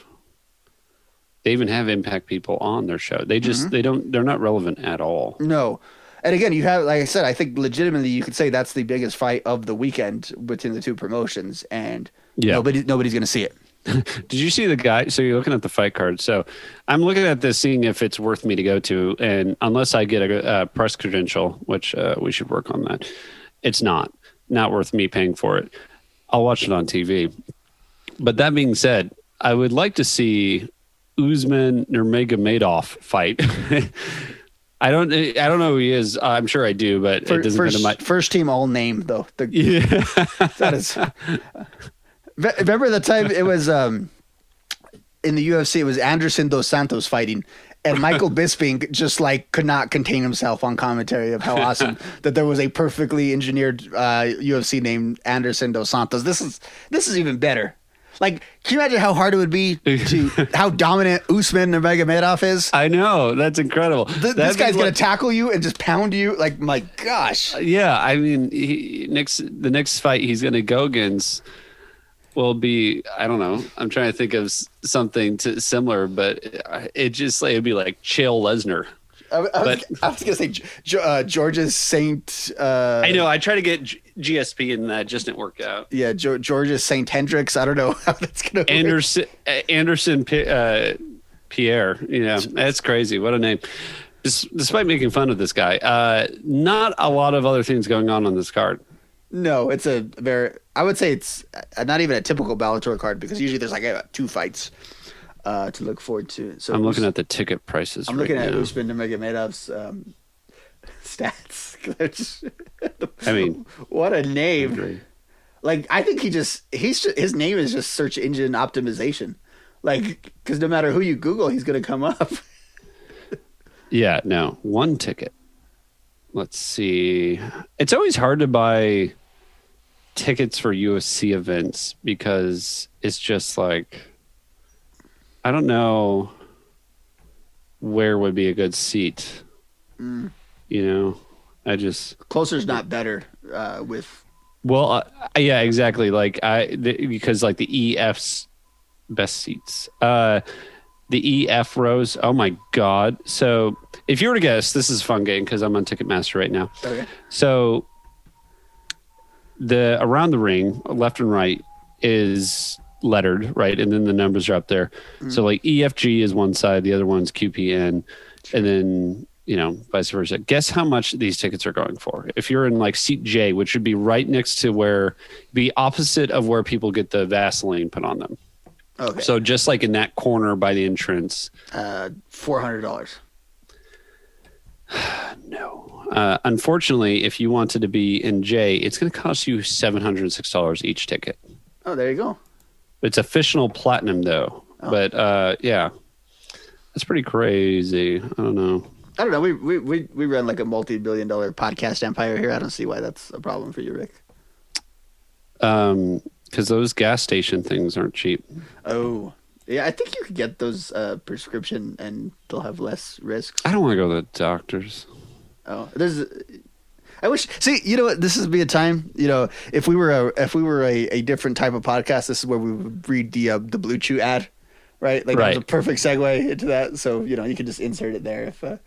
They even have impact people on their show. They just Mhm. they don't they're not relevant at all. No. And again, you have, like I said, I think legitimately you could say that's the biggest fight of the weekend between the two promotions, and Yeah. nobody, nobody's going to see it. Did you see the guy? So you're looking at the fight card. So I'm looking at this, seeing if it's worth me to go to. And unless I get a, a press credential, which uh, we should work on that, it's not not worth me paying for it. I'll watch it on TV. But that being said, I would like to see Usman Nurmagomedov fight. I don't. I don't know who he is. I'm sure I do, but it doesn't first, my. first team all name though. The, Yeah. that is. Remember the time it was um, in the UFC? It was Anderson dos Santos fighting, and Michael Bisping just like could not contain himself on commentary of how awesome that there was a perfectly engineered uh, UFC named Anderson dos Santos. This is this is even better. Like, can you imagine how hard it would be to how dominant Usman Nurmagomedov is? I know that's incredible. Th- this guy's gonna like- tackle you and just pound you. Like, my gosh. Yeah, I mean, he, next the next fight he's going to go against will be I don't know. I'm trying to think of something to, similar, but it just like it'd be like Chael Lesnar. I, I, was, But- I was gonna say uh, George's Saint. Uh, I know. I tried to get G- GSP and that just didn't work out. Yeah, Ge- George's Saint Hendrix. I don't know how that's gonna. Anderson uh, Anderson Pi- uh, Pierre. You know, that's crazy. What a name. Des- despite making fun of this guy, uh, not a lot of other things going on on this card. No, it's a very. I would say it's uh, not even a typical Bellator card because usually there's like uh, two fights uh, to look forward to. So I'm looking at the ticket prices. I'm right looking at now. Usman Nurmagomedov's um, stats. Just- I mean, what a name! Like I think he just he's ju- his name is just search engine optimization. Like because no matter who you Google, he's gonna come up. Yeah, no, one ticket. Let's see. It's always hard to buy tickets for UFC events because it's just like I don't know where would be a good seat. Mm. You know, I just Closer's not better uh, with well, uh, yeah, exactly. Like I the, because like the EF's best seats. Uh the EF rows. Oh my god. So, if you were to guess, this is a fun game because I'm on Ticketmaster right now. Okay. So, the around the ring, left and right, is lettered, right? And then the numbers are up there. So, like EFG is one side, the other one's QPN, and then you know, vice versa. Guess how much these tickets are going for? If you're in like seat J, which would be right next to where, be opposite of where people get the Vaseline put on them. Okay. So just like in that corner by the entrance. uh, four hundred dollars. Uh, unfortunately, if you wanted to be in J, it's going to cost you seven hundred and six dollars each ticket. Oh, there you go. It's official platinum though. But uh, yeah, that's pretty crazy. I don't know. I don't know. We we we, we run like a multi-billion dollar podcast empire here. I don't see why that's a problem for you, Rick. Um, because those gas station things aren't cheap. Oh, yeah. I think you could get those uh, prescription and they'll have less risks. I don't want to go to the doctors. Oh, there's. I wish. See, you know what? This would be a time. You know, if we were a if we were a, a different type of podcast, this is where we would read the uh, the BlueChew ad, right? Like that's a perfect segue into that. So you know, you can just insert it there if uh,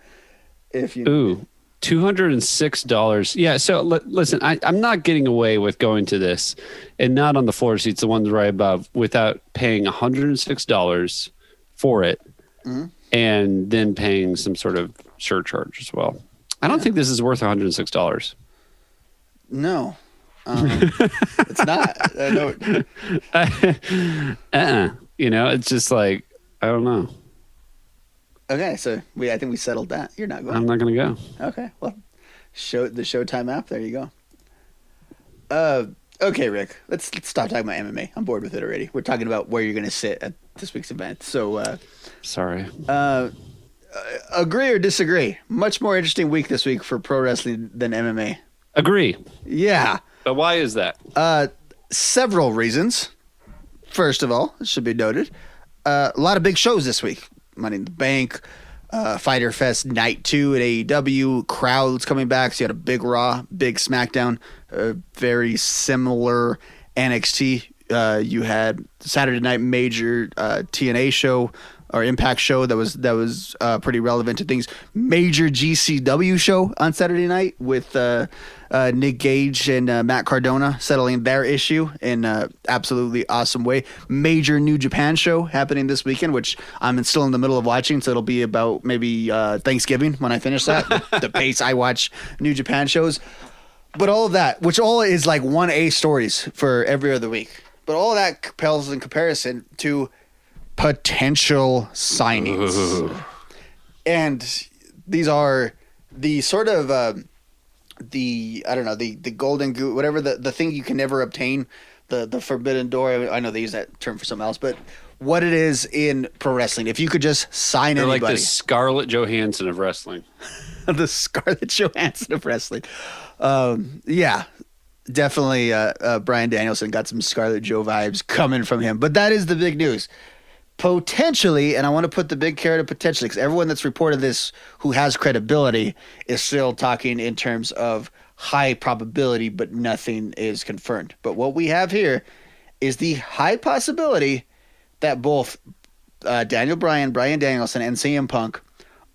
if you. Ooh, two hundred and six dollars. Yeah. So li- listen, I, I'm not getting away with going to this, and not on the floor seats, the ones right above, without paying one hundred and six dollars for it, Mhm. and then paying some sort of surcharge as well. I don't think this is worth one hundred and six dollars. No, um, it's not. I know. uh-uh. You know, it's just like I don't know. Okay, so we I think we settled that. You're not going. I'm not going to go. Okay, well, show the Showtime app. There you go. Uh, okay, Rick. Let's, let's stop talking about MMA. I'm bored with it already. We're talking about where you're going to sit at this week's event. So, uh, Sorry. uh, agree or disagree? Much more interesting week this week for pro wrestling than MMA. Agree. Yeah. But why is that? Uh, several reasons. First of all, it should be noted, uh, a lot of big shows this week. Money in the Bank, uh, Fighter Fest Night Two at AEW. Crowds coming back. So you had a big Raw, big SmackDown, uh, very similar NXT. Uh, you had Saturday Night Major uh, TNA show or Impact show that was that was uh, pretty relevant to things. Major GCW show on Saturday night with uh, uh, Nick Gage and uh, Matt Cardona settling their issue in a absolutely awesome way. Major New Japan show happening this weekend, which I'm still in the middle of watching, so it'll be about maybe uh, Thanksgiving when I finish that. the, pace I watch New Japan shows, but all of that, which all is like one A stories for every other week, but all that pales in comparison to potential signings. And these are the sort of uh, the I don't know the the golden goo whatever the the thing you can never obtain the the forbidden door. I know they use that term for something else, but what it is in pro wrestling. If you could just sign They're like anybody, the Scarlett Johansson of wrestling. the Scarlett Johansson of wrestling. Um, yeah, definitely uh, uh, Bryan Danielson got some Scarlet Joe vibes coming from him. But that is the big news. Potentially, and I want to put the big carrot of potentially because everyone that's reported this who has credibility is still talking in terms of high probability, but nothing is confirmed. But what we have here is the high possibility that both uh, Daniel Bryan, Brian Danielson, and CM Punk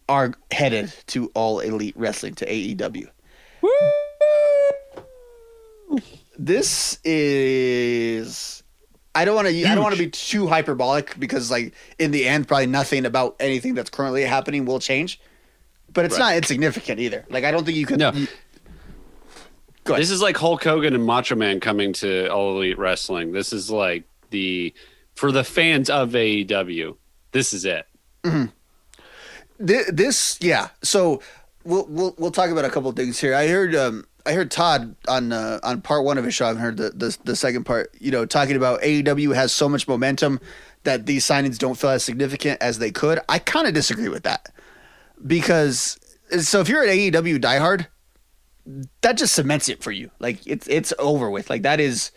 are headed to All Elite Wrestling to AEW. This is. I don't want to. I don't want to be too hyperbolic because, like, in the end, probably nothing about anything that's currently happening will change. But it's Right. not insignificant either. Like, I don't think you could. No. you- This is like Hulk Hogan and Macho Man coming to All Elite Wrestling. This is like the for the fans of AEW. This is it. Mhm. Thi- This, yeah. So we'll we'll we'll talk about a couple of things here. I heard um I heard Todd on uh, on part one of his show. I haven't heard the, the the second part. You know, talking about AEW has so much momentum that these signings don't feel as significant as they could. I kind of disagree with that because so if you're an AEW diehard, that just cements it for you. Like it's it's over with. Like that is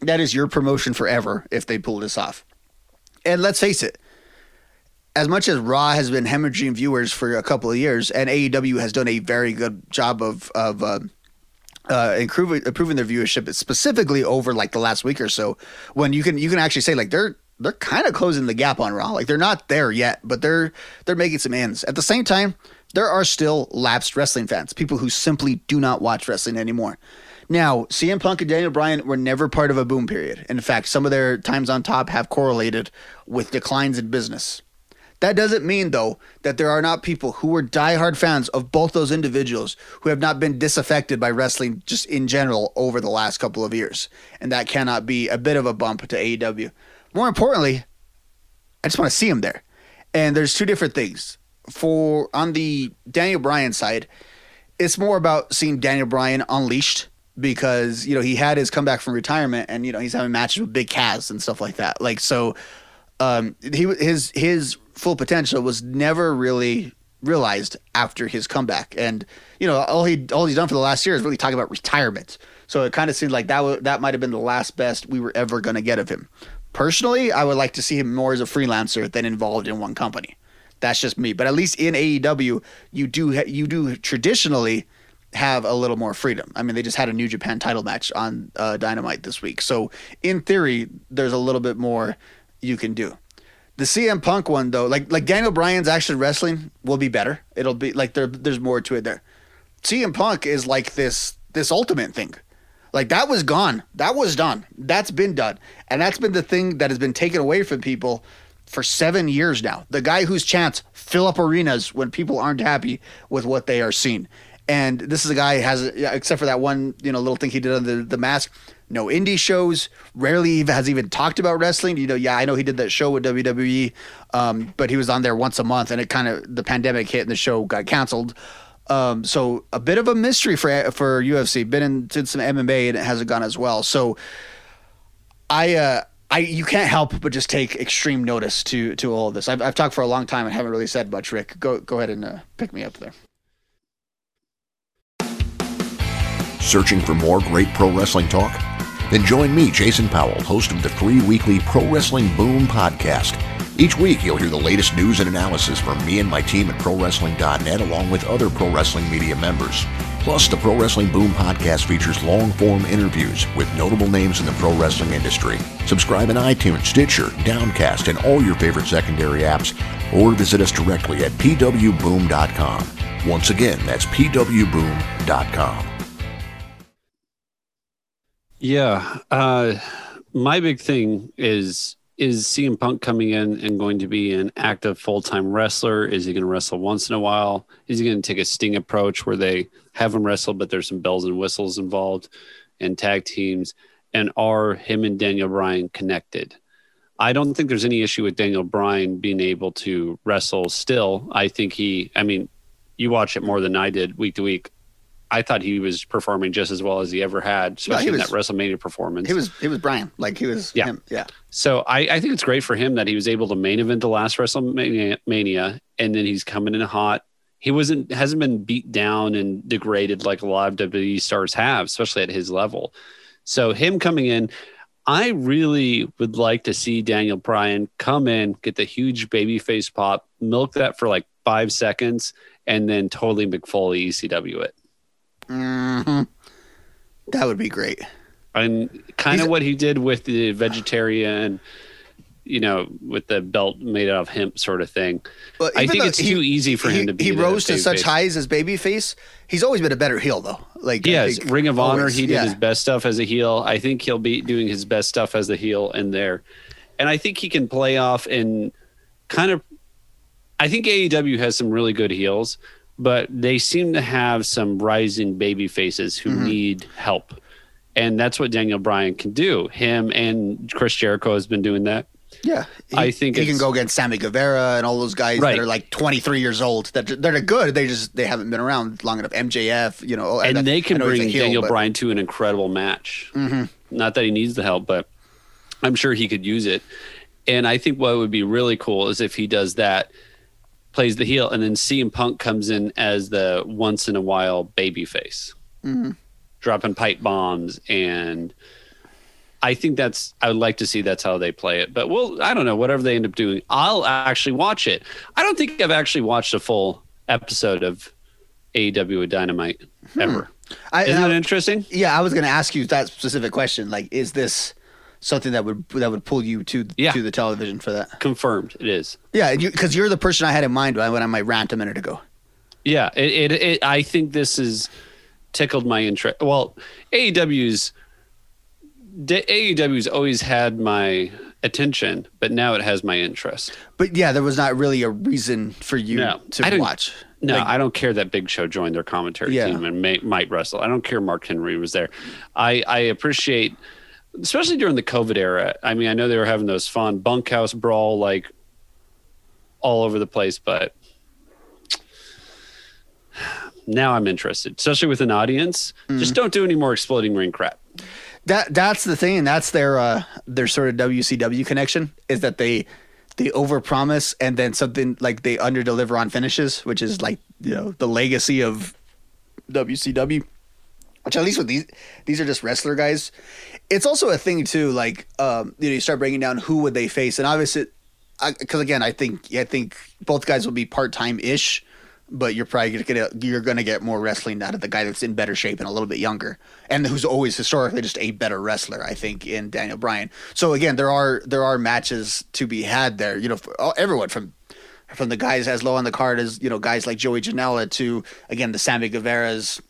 that is your promotion forever if they pull this off. And let's face it, as much as Raw has been hemorrhaging viewers for a couple of years, and AEW has done a very good job of of uh, uh, improving improving their viewership, specifically over like the last week or so, when you can you can actually say like they're they're kind of closing the gap on Raw. Like they're not there yet, but they're they're making some ends. At the same time, there are still lapsed wrestling fans, people who simply do not watch wrestling anymore. Now, CM Punk and Daniel Bryan were never part of a boom period. In fact, some of their times on top have correlated with declines in business. That doesn't mean, though, that there are not people who were diehard fans of both those individuals who have not been disaffected by wrestling just in general over the last couple of years. And that cannot be a bit of a bump to AEW. More importantly, I just want to see him there. And there's two different things. For on the Daniel Bryan side, it's more about seeing Daniel Bryan unleashed because you know he had his comeback from retirement and you know he's having matches with Big Cass and stuff like that. Like so, um, he his his full potential was never really realized after his comeback, and you know all he all he's done for the last year is really talk about retirement. So it kind of seemed like that w- that might have been the last best we were ever going to get of him. Personally, I would like to see him more as a freelancer than involved in one company. That's just me. But at least in AEW, you do ha- you do traditionally have a little more freedom. I mean, they just had a New Japan title match on uh, Dynamite this week, so in theory, there's a little bit more you can do. The CM Punk one though, like like Daniel Bryan's actually wrestling will be better. It'll be like there there's more to it there. CM Punk is like this this ultimate thing. Like that was gone. That was done. That's been done. And that's been the thing that has been taken away from people for 7 years now. The guy whose chants fill up arenas when people aren't happy with what they are seeing. And this is a guy has except for that one, you know, little thing he did on the the mask, no indie shows, rarely has even talked about wrestling. You know, yeah, I know he did that show with WWE, um, but he was on there once a month and it kind of the pandemic hit and the show got canceled. Um, so a bit of a mystery for for UFC. Been in did some MMA and it hasn't gone as well. So I uh I you can't help but just take extreme notice to to all of this. I've I've talked for a long time and haven't really said much. Rick, go go ahead and uh, pick me up there. Searching for more great pro wrestling talk? Then join me, Jason Powell, host of the free weekly Pro Wrestling Boom podcast. Each week, you'll hear the latest news and analysis from me and my team at ProWrestling.net, along with other pro wrestling media members. Plus, the Pro Wrestling Boom podcast features long form interviews with notable names in the pro wrestling industry. Subscribe in iTunes, Stitcher, Downcast, and all your favorite secondary apps, or visit us directly at pwboom.com. Once again, that's pwboom.com. Yeah. Uh, my big thing is is CM Punk coming in and going to be an active full time wrestler? Is he going to wrestle once in a while? Is he going to take a sting approach where they have him wrestle, but there's some bells and whistles involved and tag teams? And are him and Daniel Bryan connected? I don't think there's any issue with Daniel Bryan being able to wrestle still. I think he, I mean, you watch it more than I did week to week. I thought he was performing just as well as he ever had, especially he in that WrestleMania performance. He was he was Brian, like he was Yeah. him. Yeah. So I, I think it's great for him that he was able to main event the last WrestleMania, Mania, and then he's coming in hot. he wasn't hasn't been beat down and degraded like a lot of WWE stars have, especially at his level. So him coming in, I really would like to see Daniel Bryan come in, get the huge baby face pop, milk that for like five seconds, and then totally McFoley ECW it. Hmm That would be great. And kind of what he did with the vegetarian, you know, with the belt made out of hemp sort of thing. But I think it's he- too easy for he, him to be. He rose to such babyface. highs as babyface. He's always been a better heel though. Like Yes, think Ring of Honor, always, he did yeah. his best stuff as a heel. I think he'll be doing his best stuff as a heel in there. And I think he can play off and kind of I think AEW has some really good heels, but they seem to have some rising baby faces who Mm-hmm. need help. And that's what Daniel Bryan can do. Him and Chris Jericho has been doing that. Yeah, he, I think he can go against Sammy Guevara and all those guys Right. that are like 23 years old. That they're good. They just they haven't been around long enough. MJF, you know, and they can know he's a bring heel, Daniel but- Bryan to an incredible match. Mhm. Not that he needs the help, but I'm sure he could use it. And I think what would be really cool is if he does that, plays the heel, and then CM Punk comes in as the once in a while baby face, Mhm. dropping pipe bombs. And I think that's, I would like to see that's how they play it. But well, I don't know, whatever they end up doing, I'll actually watch it. I don't think I've actually watched a full episode of AEW Dynamite ever. I, Isn't and that interesting? Yeah, I was going to ask you that specific question. Like, is this something that would that would pull you to to the television for that? Confirmed, it is. Yeah, because you, are the person I had in mind when I went on my rant a minute ago. Yeah, it, it, it I think this has tickled my interest. Well, AEW's AEW's always had my attention, but now it has my interest. But yeah, there was not really a reason for you No, to watch. No, Like- I don't care that Big Show joined their commentary Yeah. team and may, might wrestle. I don't care Mark Henry was there. I, I appreciate, especially during the COVID era. I mean, I know they were having those fun bunkhouse brawl like all over the place, but now I'm interested, especially with an audience. Mm. Just don't do any more exploding ring crap. That that's the thing, and that's their uh, their sort of WCW connection is that they they overpromise and then something like they underdeliver on finishes, which is like you know the legacy of WCW. Which at least with these these are just wrestler guys. It's also a thing too, like um, you know you start breaking down who would they face, and obviously, because again, I think I think both guys will be part time ish, but you're probably gonna you're gonna get more wrestling out of the guy that's in better shape and a little bit younger, and who's always historically just a better wrestler. I think in Daniel Bryan. So again, there are there are matches to be had there. You know, everyone from from the guys as low on the card as you know guys like Joey Janela to again the Sammy Guevara's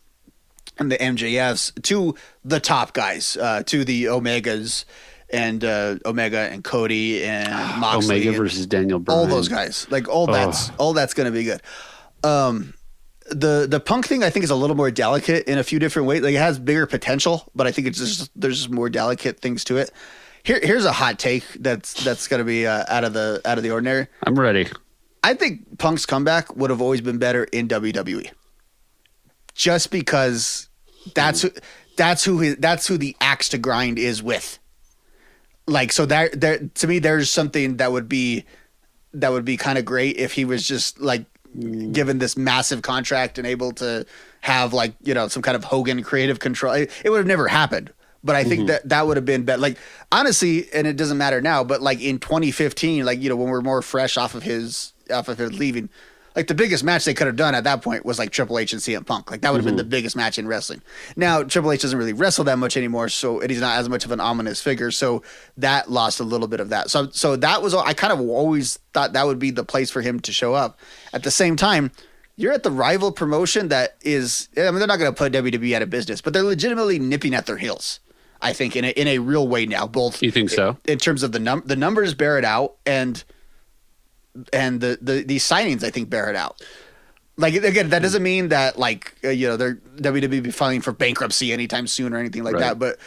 and the MJFs to the top guys, uh, to the Omegas and uh, Omega and Cody and Moxley, Omega and versus Daniel Bryan. all those guys. Like all that's Ugh. all that's going to be good. Um, the the punk thing I think is a little more delicate in a few different ways. Like it has bigger potential, but I think it's just there's just more delicate things to it. Here here's a hot take that's that's going to be uh, out of the out of the ordinary. I'm ready. I think Punk's comeback would have always been better in WWE. Just because that's who that's who his, that's who the axe to grind is with. Like so that there to me there's something that would be that would be kind of great if he was just like given this massive contract and able to have like you know some kind of Hogan creative control. It, it would have never happened. But I think Mhm. that that would have been better. Like honestly, and it doesn't matter now. But like in 2015, like you know when we're more fresh off of his off of his leaving, like the biggest match they could have done at that point was like Triple H and CM Punk. Like that would have been Mhm. the biggest match in wrestling. Now Triple H doesn't really wrestle that much anymore, so and he's not as much of an ominous figure. So that lost a little bit of that. So so that was all, I kind of always thought that would be the place for him to show up. At the same time. You're at the rival promotion that is. I mean, they're not going to put WWE out of business, but they're legitimately nipping at their heels. I think in a, in a real way now. Both You think so? in terms of the num the numbers bear it out, and and the the these signings I think bear it out. Like again, that doesn't mean that like uh, you know they're WWE be filing for bankruptcy anytime soon or anything like Right. that. But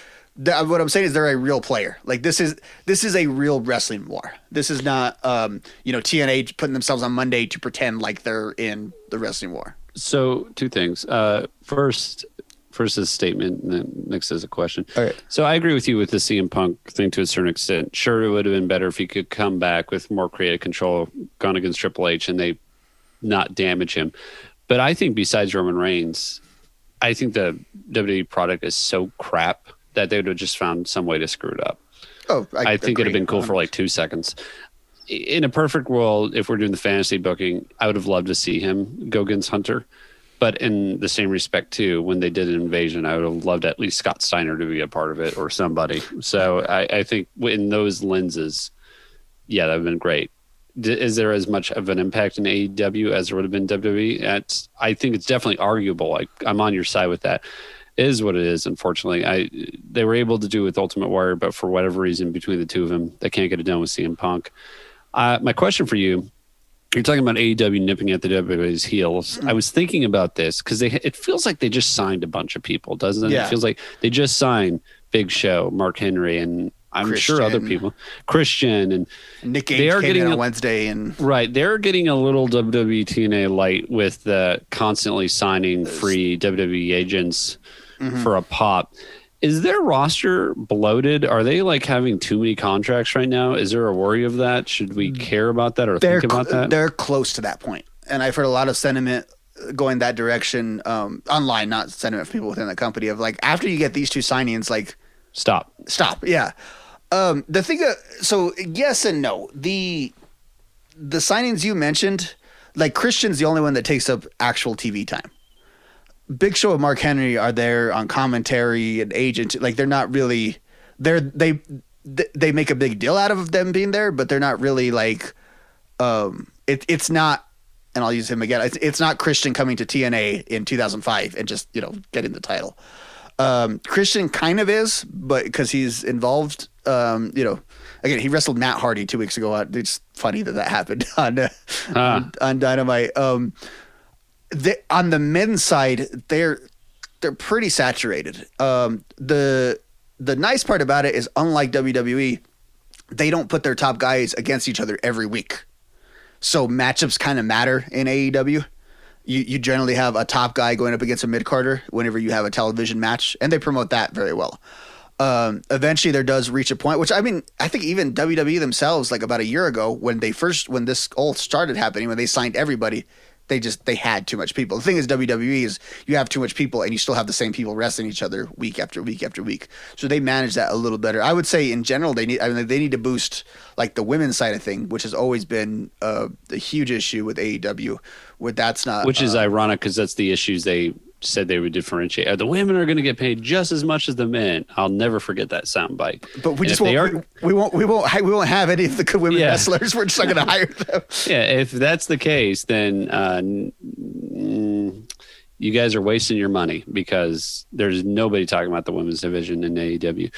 th- what I'm saying is they're a real player. Like this is this is a real wrestling war. This is not um you know TNA putting themselves on Monday to pretend like they're in the wrestling war. So two things. Uh, first, first is a statement, and then next is a question. All right. So I agree with you with the CM Punk thing to a certain extent. Sure, it would have been better if he could come back with more creative control, gone against Triple H, and they not damage him. But I think besides Roman Reigns, I think the WWE product is so crap that they would have just found some way to screw it up. Oh, I, think it'd have been cool for like two seconds. In a perfect world, if we're doing the fantasy booking, I would have loved to see him go against Hunter. But in the same respect, too, when they did an invasion, I would have loved at least Scott Steiner to be a part of it or somebody. So I, I think in those lenses, yeah, that would have been great. Is there as much of an impact in AEW as there would have been WWE? It's, I think it's definitely arguable. I, I'm on your side with that. It is what it is. Unfortunately, I they were able to do with Ultimate Warrior, but for whatever reason, between the two of them, they can't get it done with CM Punk. Uh, my question for you: You're talking about AEW nipping at the WWE's heels. I was thinking about this because they it feels like they just signed a bunch of people, doesn't it? Yeah. It feels like they just signed Big Show, Mark Henry, and I'm sure other people, Christian, and Nick Gage they are getting on a- Wednesday, and Right. They're getting a little WWE TNA light with the constantly signing free WWE agents Mhm. for a pop. Is their roster bloated? Are they like having too many contracts right now? Is there a worry of that? Should we care about that or they're think about cl- that? they're close to that point, and I've heard a lot of sentiment going that direction um, online, not sentiment from people within the company of like after you get these two signings, like stop, stop, yeah. Um, the thing, uh, so yes and no. The the signings you mentioned, like Christian's the only one that takes up actual TV time. Big Show and Mark Henry are there on commentary and agent. Like they're not really they're they they make a big deal out of them being there, but they're not really like um it it's not and I'll use him again. It's it's not Christian coming to TNA in 2005 and just, you know, getting the title. Um Christian kind of is, but cuz he's involved um, you know, again, he wrestled Matt Hardy 2 weeks ago. It's funny that that happened on uh, on, on Dynamite. Um on the men's side, they're they're pretty saturated. Um, the the nice part about it is, unlike WWE, they don't put their top guys against each other every week. So matchups kind of matter in AEW. You you generally have a top guy going up against a mid carder whenever you have a television match, and they promote that very well. Um, eventually, there does reach a point, which I mean, I think even WWE themselves, like about a year ago, when they first when this all started happening, when they signed everybody, they just they had too much people. The thing is, WWE is you have too much people, and you still have the same people wrestling each other week after week after week. So they manage that a little better. I would say in general, they need I mean they need to boost like the women's side of thing, which has always been uh, a huge issue with AEW, where that's not Which is uh, ironic because that's the issues they said they would differentiate. Uh, The women are going to get paid just as much as the men. I'll never forget that soundbite. But we And just won't, are, we, won't we won't we won't have any of the good women Yeah. wrestlers. We're just not going to hire them. yeah, if that's the case, then uh, you guys are wasting your money because there's nobody talking about the women's division in AEW.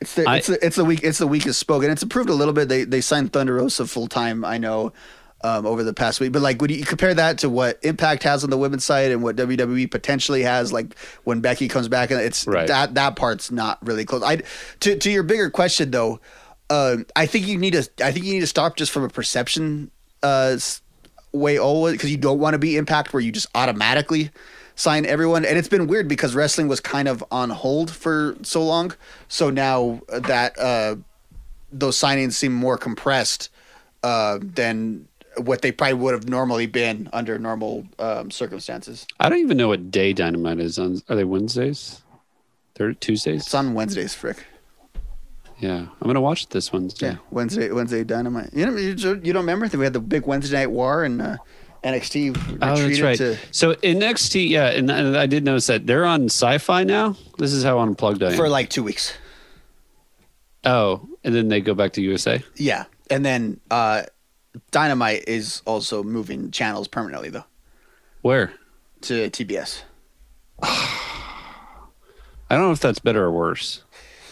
It's the, I- it's the, it's the weak it's the weakest spoken. It's improved a little bit. They they signed Thunder Rosa full time. I know. Um, over the past week, but like when you compare that to what Impact has on the women's side and what WWE potentially has, like when Becky comes back, and it's Right. that that part's not really close. I to to your bigger question though, um, I think you need to I think you need to stop just from a perception uh, way always because you don't want to be Impact where you just automatically sign everyone. And it's been weird because wrestling was kind of on hold for so long. So now that uh, those signings seem more compressed uh, than what they probably would have normally been under normal um, circumstances. I don't even know what day Dynamite is on. Are they Wednesdays? They're Tuesdays? It's on Wednesdays, Frick. Yeah, I'm going to watch this Wednesday. Yeah, Wednesday, Wednesday Dynamite. You know, you, you don't remember that we had the big Wednesday Night War and uh, NXT Oh, that's right. to So in NXT, yeah, and, and I did notice that they're on Sci-Fi now. This is how unplugged I am. for like two weeks. oh, and then they go back to USA. Yeah, and then uh, Dynamite is also moving channels permanently though Where? to TBS. I don't know if that's better or worse.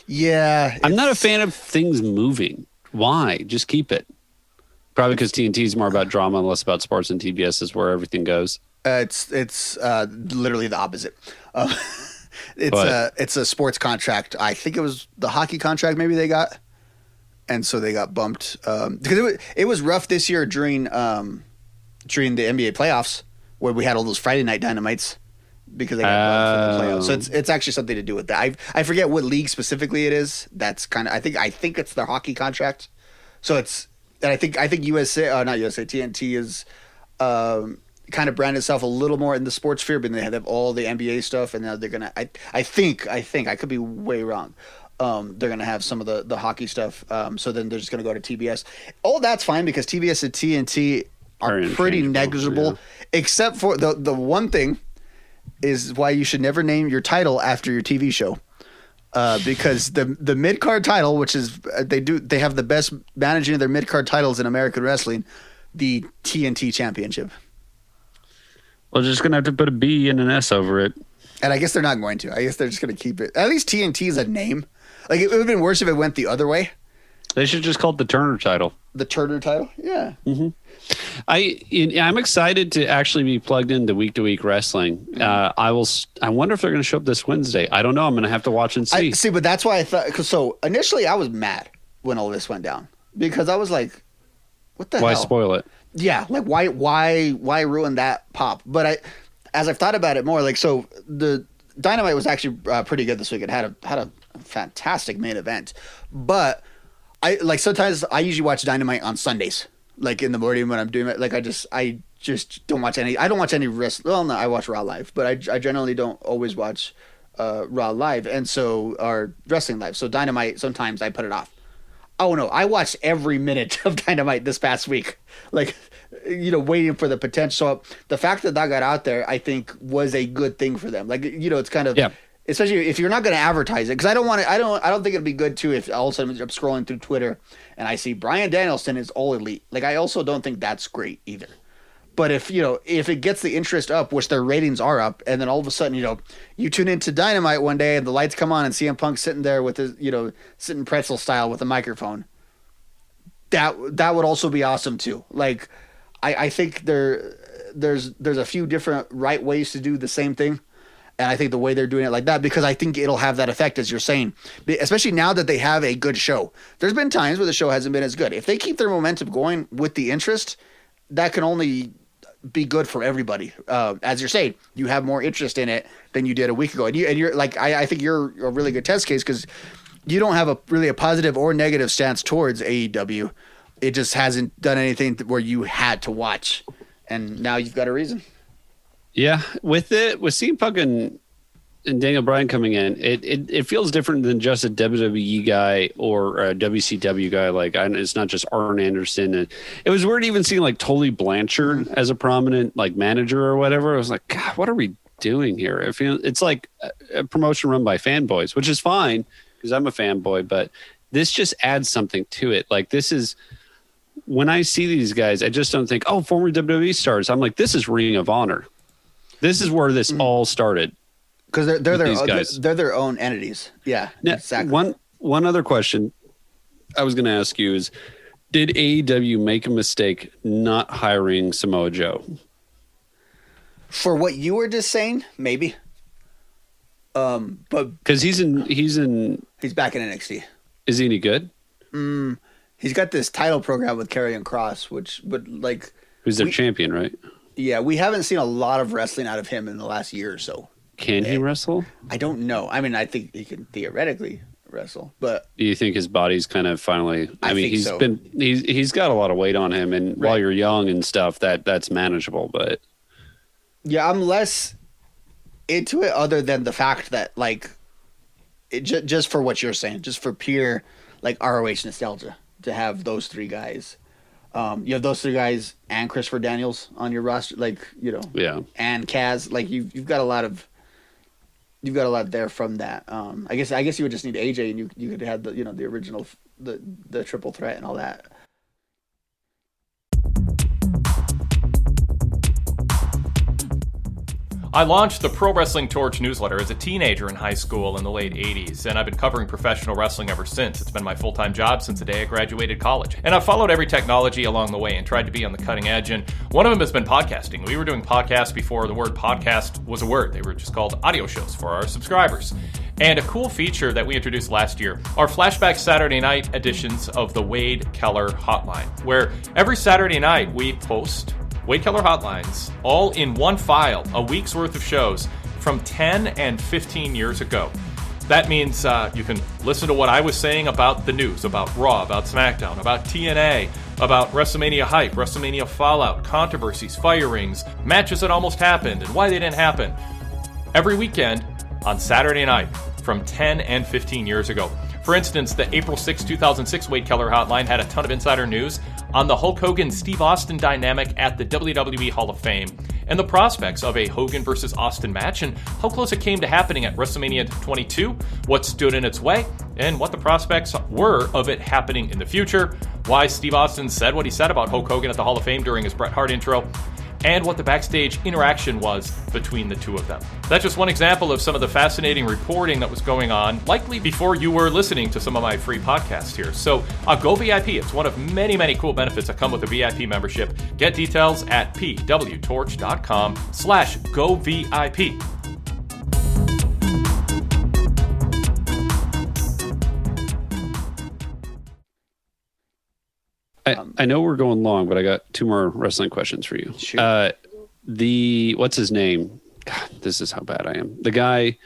Yeah, I'm not a fan of things moving. Why? Just keep it. Probably because TNT is more about drama and less about sports, and TBS is where everything goes. Uh, it's it's uh, literally the opposite. Uh, it's What? a it's a sports contract. I think it was the hockey contract maybe they got, and so they got bumped um, because it was, it was rough this year during um, during the NBA playoffs where we had all those Friday night dynamites because they got bumped for the playoffs. So Oh. it's it's actually something to do with that. I I forget what league specifically it is. That's kind of I think I think it's their hockey contract. So it's and I think I think USA uh, not USA TNT is um, kind of brand itself a little more in the sports sphere, but they have all the NBA stuff, and now they're gonna. I I think I think I could be way wrong. Um, they're gonna have some of the the hockey stuff. Um, so then they're just gonna go to TBS. All that's fine because TBS and TNT are Are pretty negligible, except for the the one thing is why you should never name your title after your TV show. Uh, because the the mid card title, which is uh, they do they have the best managing of their mid card titles in American wrestling, the TNT Championship. Well, they're just gonna have to put a B and an S over it. And I guess they're not going to. I guess they're just going to keep it. At least TNT is a name. Like it would have been worse if it went the other way. They should just call it the Turner title. The Turner title, yeah. Mm-hmm. I I'm excited to actually be plugged into week to week wrestling. Uh, I will. I wonder if they're going to show up this Wednesday. I don't know. I'm going to have to watch and see. I see, but that's why I thought. Cause so initially, I was mad when all this went down because I was like, "What the hell? Why hell?" spoil it? yeah like why why why ruin that pop but i as i've thought about it more like so the dynamite was actually uh, pretty good this week it had a had a fantastic main event but i like sometimes i usually watch dynamite on sundays like in the morning when i'm doing it like i just i just don't watch any i don't watch any rest well no i watch raw live but i, I generally don't always watch uh raw live and so our wrestling live so dynamite sometimes i put it off Oh no, I watched every minute of Dynamite this past week. Like, you know, waiting for the potential. So the fact that that got out there, I think, was a good thing for them. Like, you know, it's kind of Yeah. Especially if you're not going to advertise it, because I don't want to. I don't. I don't think it'd be good too if all of a sudden I'm scrolling through Twitter and I see Bryan Danielson is all elite. Like, I also don't think that's great either. But if you know if it gets the interest up, which their ratings are up, and then all of a sudden you know you tune into Dynamite one day and the lights come on and CM Punk sitting there with his you know sitting pretzel style with a microphone, that that would also be awesome too. Like I, I think there there's there's a few different right ways to do the same thing. And I think the way they're doing it like that, because I think it'll have that effect, as you're saying, especially now that they have a good show. There's been times where the show hasn't been as good. If they keep their momentum going with the interest, that can only be good for everybody. Uh, as you're saying, you have more interest in it than you did a week ago, and you and you're like I, I think you're a really good test case because you don't have a really a positive or negative stance towards AEW. It just hasn't done anything where you had to watch, and now you've got a reason. Yeah, with it with CM Punk and, and Daniel Bryan coming in, it, it it feels different than just a WWE guy or a WCW guy. Like I, it's not just Arn Anderson. And it was weird even seeing like Tully Blanchard as a prominent like manager or whatever. I was like, God, what are we doing here? It feels it's like a, a promotion run by fanboys, which is fine because I'm a fanboy, but this just adds something to it. Like this is when I see these guys, I just don't think, oh, former WWE stars. I'm like, this is Ring of Honor. This is where this all started. Because they're they're their guys. they're their own entities. Yeah, Now, exactly. One one other question I was going to ask you is, did AEW make a mistake not hiring Samoa Joe? For what you were just saying, maybe. Um, but Because he's in he's in he's back in NXT. is he any good? Mm, he's got this title program with Karrion Kross, which but like Who's their We- champion, right? Yeah, we haven't seen a lot of wrestling out of him in the last year or so. Can he wrestle? I don't know. I mean, I think he can theoretically wrestle, but Do you think his body's kind of finally? I, I mean, think he's so. been he's he's got a lot of weight on him, and while Right. you're young and stuff, that that's manageable. But yeah, I'm less into it other than the fact that like it just for what you're saying, just for pure like ROH nostalgia to have those three guys. Um, you have those three guys and Christopher Daniels on your roster, like you know, yeah, and Kaz. Like you've you've got a lot of you've got a lot there from that. Um, I guess I guess you would just need AJ, and you you could have the you know the original the the triple threat and all that. I launched the Pro Wrestling Torch newsletter as a teenager in high school in the late 80s, and I've been covering professional wrestling ever since. It's been my full time job since the day I graduated college. And I've followed every technology along the way and tried to be on the cutting edge, and one of them has been podcasting. We were doing podcasts before the word podcast was a word, they were just called audio shows for our subscribers. And a cool feature that we introduced last year are flashback Saturday night editions of the Wade Keller Hotline, where every Saturday night we post Wade Keller Hotlines, all in one file, a week's worth of shows from 10 and 15 years ago. That means uh, you can listen to what I was saying about the news, about Raw, about SmackDown, about TNA, about WrestleMania hype, WrestleMania fallout, controversies, firings, matches that almost happened, and why they didn't happen. Every weekend on Saturday night from 10 and 15 years ago. For instance, the April 6, 2006 Wade Keller hotline had a ton of insider news on the Hulk Hogan Steve Austin dynamic at the WWE Hall of Fame and the prospects of a Hogan versus Austin match and how close it came to happening at WrestleMania 22, what stood in its way, and what the prospects were of it happening in the future, why Steve Austin said what he said about Hulk Hogan at the Hall of Fame during his Bret Hart intro, and what the backstage interaction was between the two of them. That's just one example of some of the fascinating reporting that was going on, likely before you were listening to some of my free podcasts here. So, uh, go VIP. It's one of many, many cool benefits that come with a VIP membership. Get details at pwtorch.com slash go VIP. I, I know we're going long, but I got two more wrestling questions for you. Uh, the what's his name? God, this is how bad I am. The guy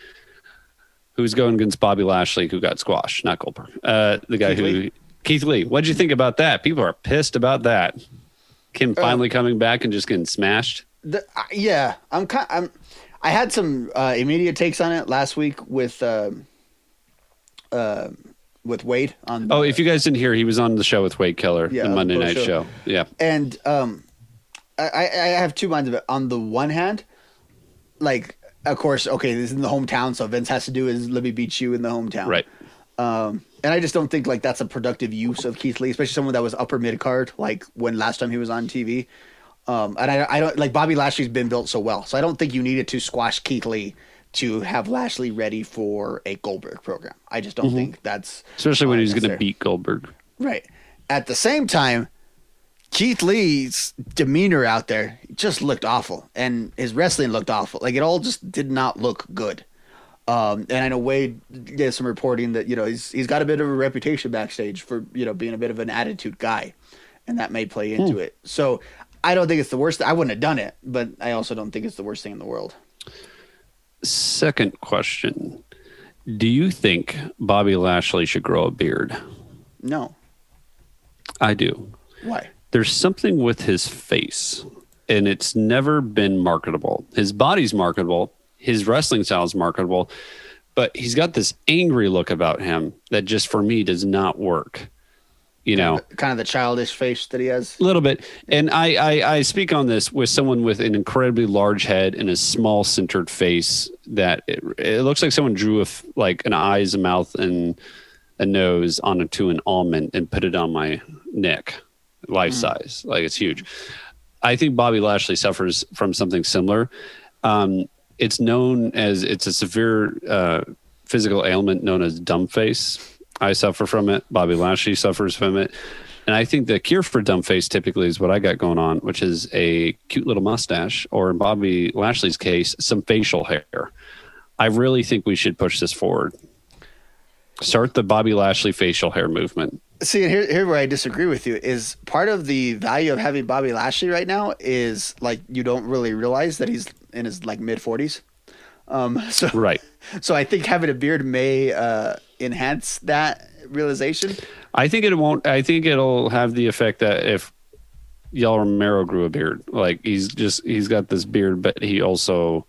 who's going against Bobby Lashley, who got squashed, not Goldberg. Uh, the guy Keith who Lee? Keith Lee. What did you think about that? People are pissed about that. Kim Uh, finally coming back and just getting smashed. The, uh, yeah, I'm kind. I'm. I had some uh, immediate takes on it last week with um, uh, with Wade on. The, Oh, if you guys didn't hear, he was on the show with Wade Keller, Yeah, the on Monday night show. show. Yeah. And um, I, I I have two minds of it. On the one hand, like of course, okay, this is in the hometown, so Vince has to do is let me beat you in the hometown, Right. Um, and I just don't think like that's a productive use of Keith Lee, especially someone that was upper mid card, like when last time he was on TV. Um, and I, I don't like Bobby Lashley's been built so well, so I don't think you needed to squash Keith Lee to have Lashley ready for a Goldberg program. I just don't Mhm. think that's Especially when uh, he's going to beat Goldberg. Right. At the same time, Keith Lee's demeanor out there just looked awful, and his wrestling looked awful. Like it all just did not look good. Um, and I know Wade did some reporting that you know he's he's got a bit of a reputation backstage for you know being a bit of an attitude guy, and that may play into Hmm. it. So I don't think it's the worst. I wouldn't have done it, but I also don't think it's the worst thing in the world. Second question Do you think Bobby Lashley should grow a beard? No, I do. why? There's something with his face, and it's never been marketable. His body's marketable, his wrestling style is marketable, but he's got this angry look about him that just for me does not work. You know, Kind of the childish face that he has. a little bit. And I, I, I speak on this with someone with an incredibly large head and a small centered face that it, it looks like someone drew a f like an eyes, a mouth, and a nose onto an almond and put it on my neck, life size. Like it's huge. I think Bobby Lashley suffers from something similar. Um, it's known as it's a severe uh, physical ailment known as dumb face. I suffer from it. Bobby Lashley suffers from it. And I think the cure for dumb face typically is what I got going on, which is a cute little mustache, or in Bobby Lashley's case, some facial hair. I really think we should push this forward. Start the Bobby Lashley facial hair movement. See, and here, here where I disagree with you is part of the value of having Bobby Lashley right now is like you don't really realize that he's in his like mid forties. Um, so Right. so I think having a beard may uh, enhance that realization. I think it won't. I think it'll have the effect that if Yoel Romero grew a beard, like he's just he's got this beard, but he also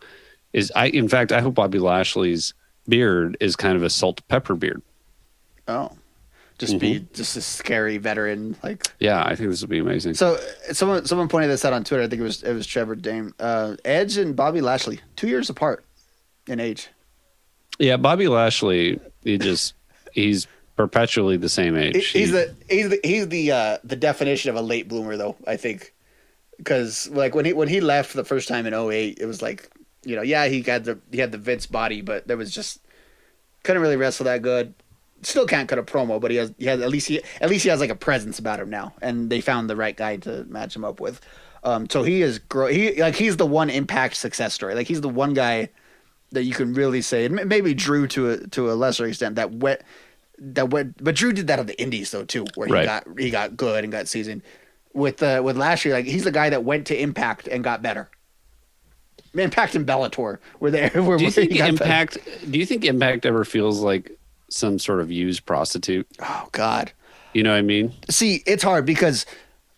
is. I in fact, I hope Bobby Lashley's beard is kind of a salt pepper beard. Oh, just be just a scary veteran like. Yeah, I think this would be amazing. So someone someone pointed this out on Twitter. I think it was it was Trevor Dame. Uh, Edge and Bobby Lashley two years apart in age. yeah, Bobby Lashley, he just he's perpetually the same age. He's He- the he's the he's the uh, the definition of a late bloomer though I think because like when he when he left the first time in 08 it was like you know yeah he had the he had the Vince body but there was just couldn't really wrestle that good still can't cut a promo but he has he has at least he at least he has like a presence about him now and they found the right guy to match him up with um so he is grow he like he's the one impact success story like he's the one guy that you can really say and maybe Drew to a to a lesser extent that wet that went but Drew did that on the indies though too where he Right. got he got good and got seasoned with uh with Lashley like he's the guy that went to impact and got better Impact and Bellator were there. Were, Do you where think got- Impact? Do you think Impact ever feels like some sort of used prostitute? Oh God. You know what I mean? See, it's hard because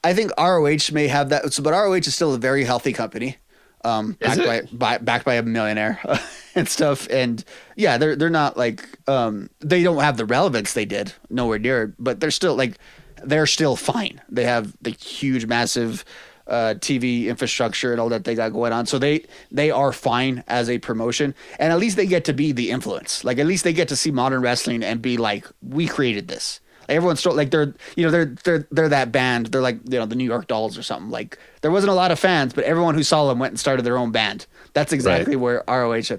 I think ROH may have that, so, but ROH is still a very healthy company, um, backed by, by backed by a millionaire and stuff. And yeah, they're they're not like um, they don't have the relevance they did, nowhere near. But they're still like they're still fine. They have the huge, massive uh, TV infrastructure and all that they got going on. So they they are fine as a promotion, and at least they get to be the influence. Like at least they get to see modern wrestling and be like, we created this. Everyone's still like they're you know they're they're they're that band. They're like you know the New York Dolls or something. Like there wasn't a lot of fans, but everyone who saw them went and started their own band. That's exactly where ROH.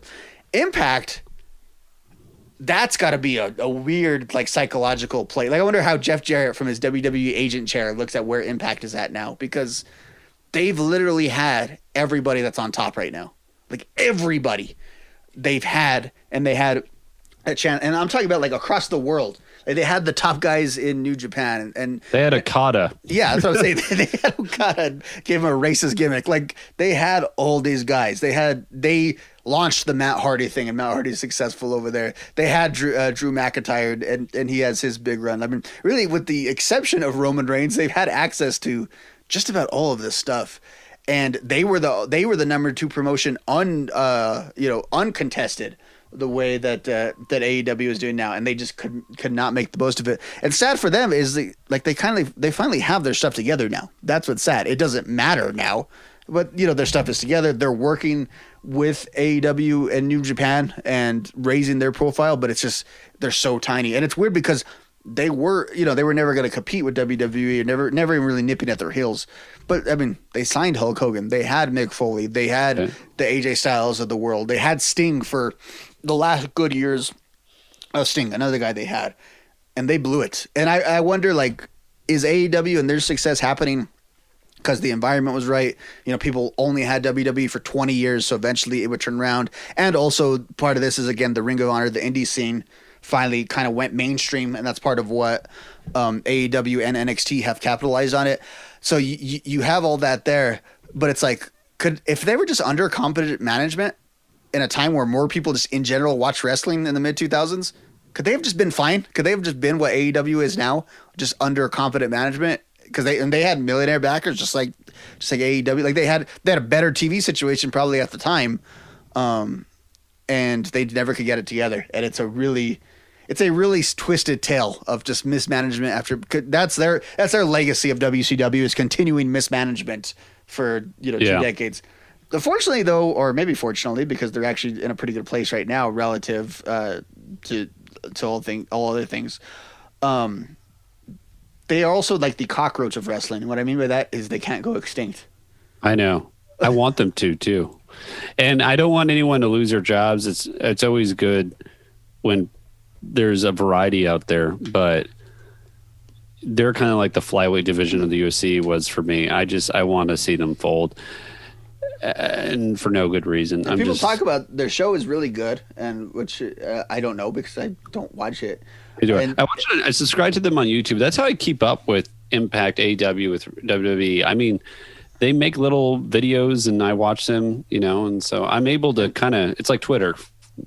Impact that's got to be a, a weird like psychological play. Like I wonder how Jeff Jarrett from his WWE agent chair looks at where Impact is at now because they've literally had everybody that's on top right now. Like everybody they've had and they had a chance and I'm talking about like across the world. Like they had the top guys in New Japan and, and They had Okada. yeah, that's what I'm saying. they had Okada gave him a racist gimmick. Like they had all these guys. They had they launched the Matt Hardy thing, and Matt Hardy's successful over there. They had Drew, uh, Drew McIntyre, and and he has his big run. I mean, really, with the exception of Roman Reigns, they've had access to just about all of this stuff. And they were the they were the number two promotion un uh you know uncontested the way that uh, that AEW is doing now, and they just could could not make the most of it. And sad for them is the, like they kind of they finally have their stuff together now. That's what's sad. It doesn't matter now, but you know their stuff is together. They're working with AEW and New Japan and raising their profile, but it's just they're so tiny, and it's weird because they were you know they were never going to compete with WWE, or never never even really nipping at their heels. But I mean, they signed Hulk Hogan. They had Mick Foley. They had the AJ Styles of the world. They had Sting for the last good years of Sting, another guy they had, and they blew it. And I, I wonder, like, is AEW and their success happening because the environment was right? You know, people only had WWE for 20 years, so eventually it would turn around. And also, part of this is, again, the Ring of Honor, the indie scene finally kind of went mainstream, and that's part of what um, AEW and NXT have capitalized on it. So you, you, you have all that there, but it's like, could if they were just under competent management, in a time where more people just in general watch wrestling in the mid 2000s could they have just been fine? Could they have just been what aew is now just under competent management? Because they and they had millionaire backers just like just like aew like they had they had a better tv situation probably at the time um and they never could get it together. And it's a really it's a really twisted tale of just mismanagement after that's their that's their legacy of WCW is continuing mismanagement for you know two Yeah. decades Unfortunately, though, or maybe fortunately, because they're actually in a pretty good place right now relative uh, to to all thing all other things. Um, they are also like the cockroach of wrestling. And what I mean by that is they can't go extinct. I know. I want them to too, and I don't want anyone to lose their jobs. It's it's always good when there's a variety out there, but they're kind of like the flyweight division of the UFC was for me. I just I want to see them fold, and for no good reason. I'm people just talk about their show is really good, and which uh, I don't know because I don't watch it. And- I watch it. I subscribe to them on YouTube. That's how I keep up with Impact AW with WWE. I mean, they make little videos and I watch them, you know, and so I'm able to kind of. It's like Twitter.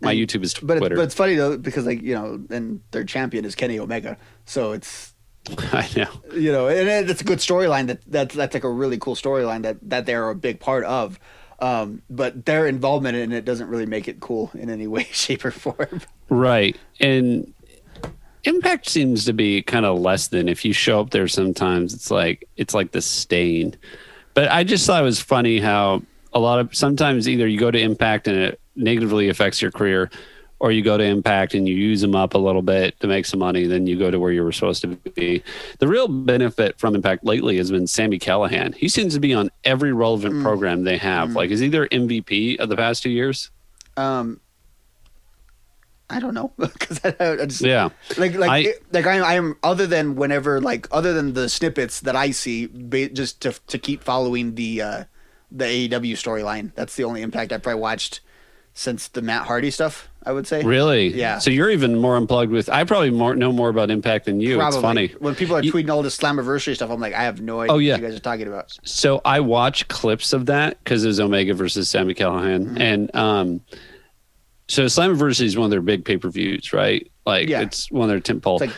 My And- YouTube is But it's, Twitter. but it's funny though because like you know, and their champion is Kenny Omega, so it's I know. you know, and it's a good storyline. That that's that's like a really cool storyline that that they're a big part of. Um, but their involvement in it doesn't really make it cool in any way, shape, or form. Right. And Impact seems to be kind of less than if you show up there sometimes it's like it's like the stain. But I just thought it was funny how a lot of sometimes either you go to Impact and it negatively affects your career or you go to Impact and you use them up a little bit to make some money, then you go to where you were supposed to be. The real benefit from Impact lately has been Sami Callihan. He seems to be on every relevant program they have. Like, is he their MVP of the past two years? Um, I don't know because I, I just Yeah. like like I- it- like I'm I'm other than whenever like other than the snippets that I see ba- just to to keep following the uh the AEW storyline. That's the only impact I probably watched since the Matt Hardy stuff. I would say. Really? Yeah. So you're even more unplugged with. I probably more know more about Impact than you. Probably. It's funny. when people are tweeting all this Slammiversary stuff. I'm like, I have no idea Oh, yeah. what you guys are talking about. So I watch clips of that because it was Omega versus Sami Callihan, Mm-hmm. and um, so Slammiversary is one of their big pay per views, right? Like Yeah. it's one of their. It's like-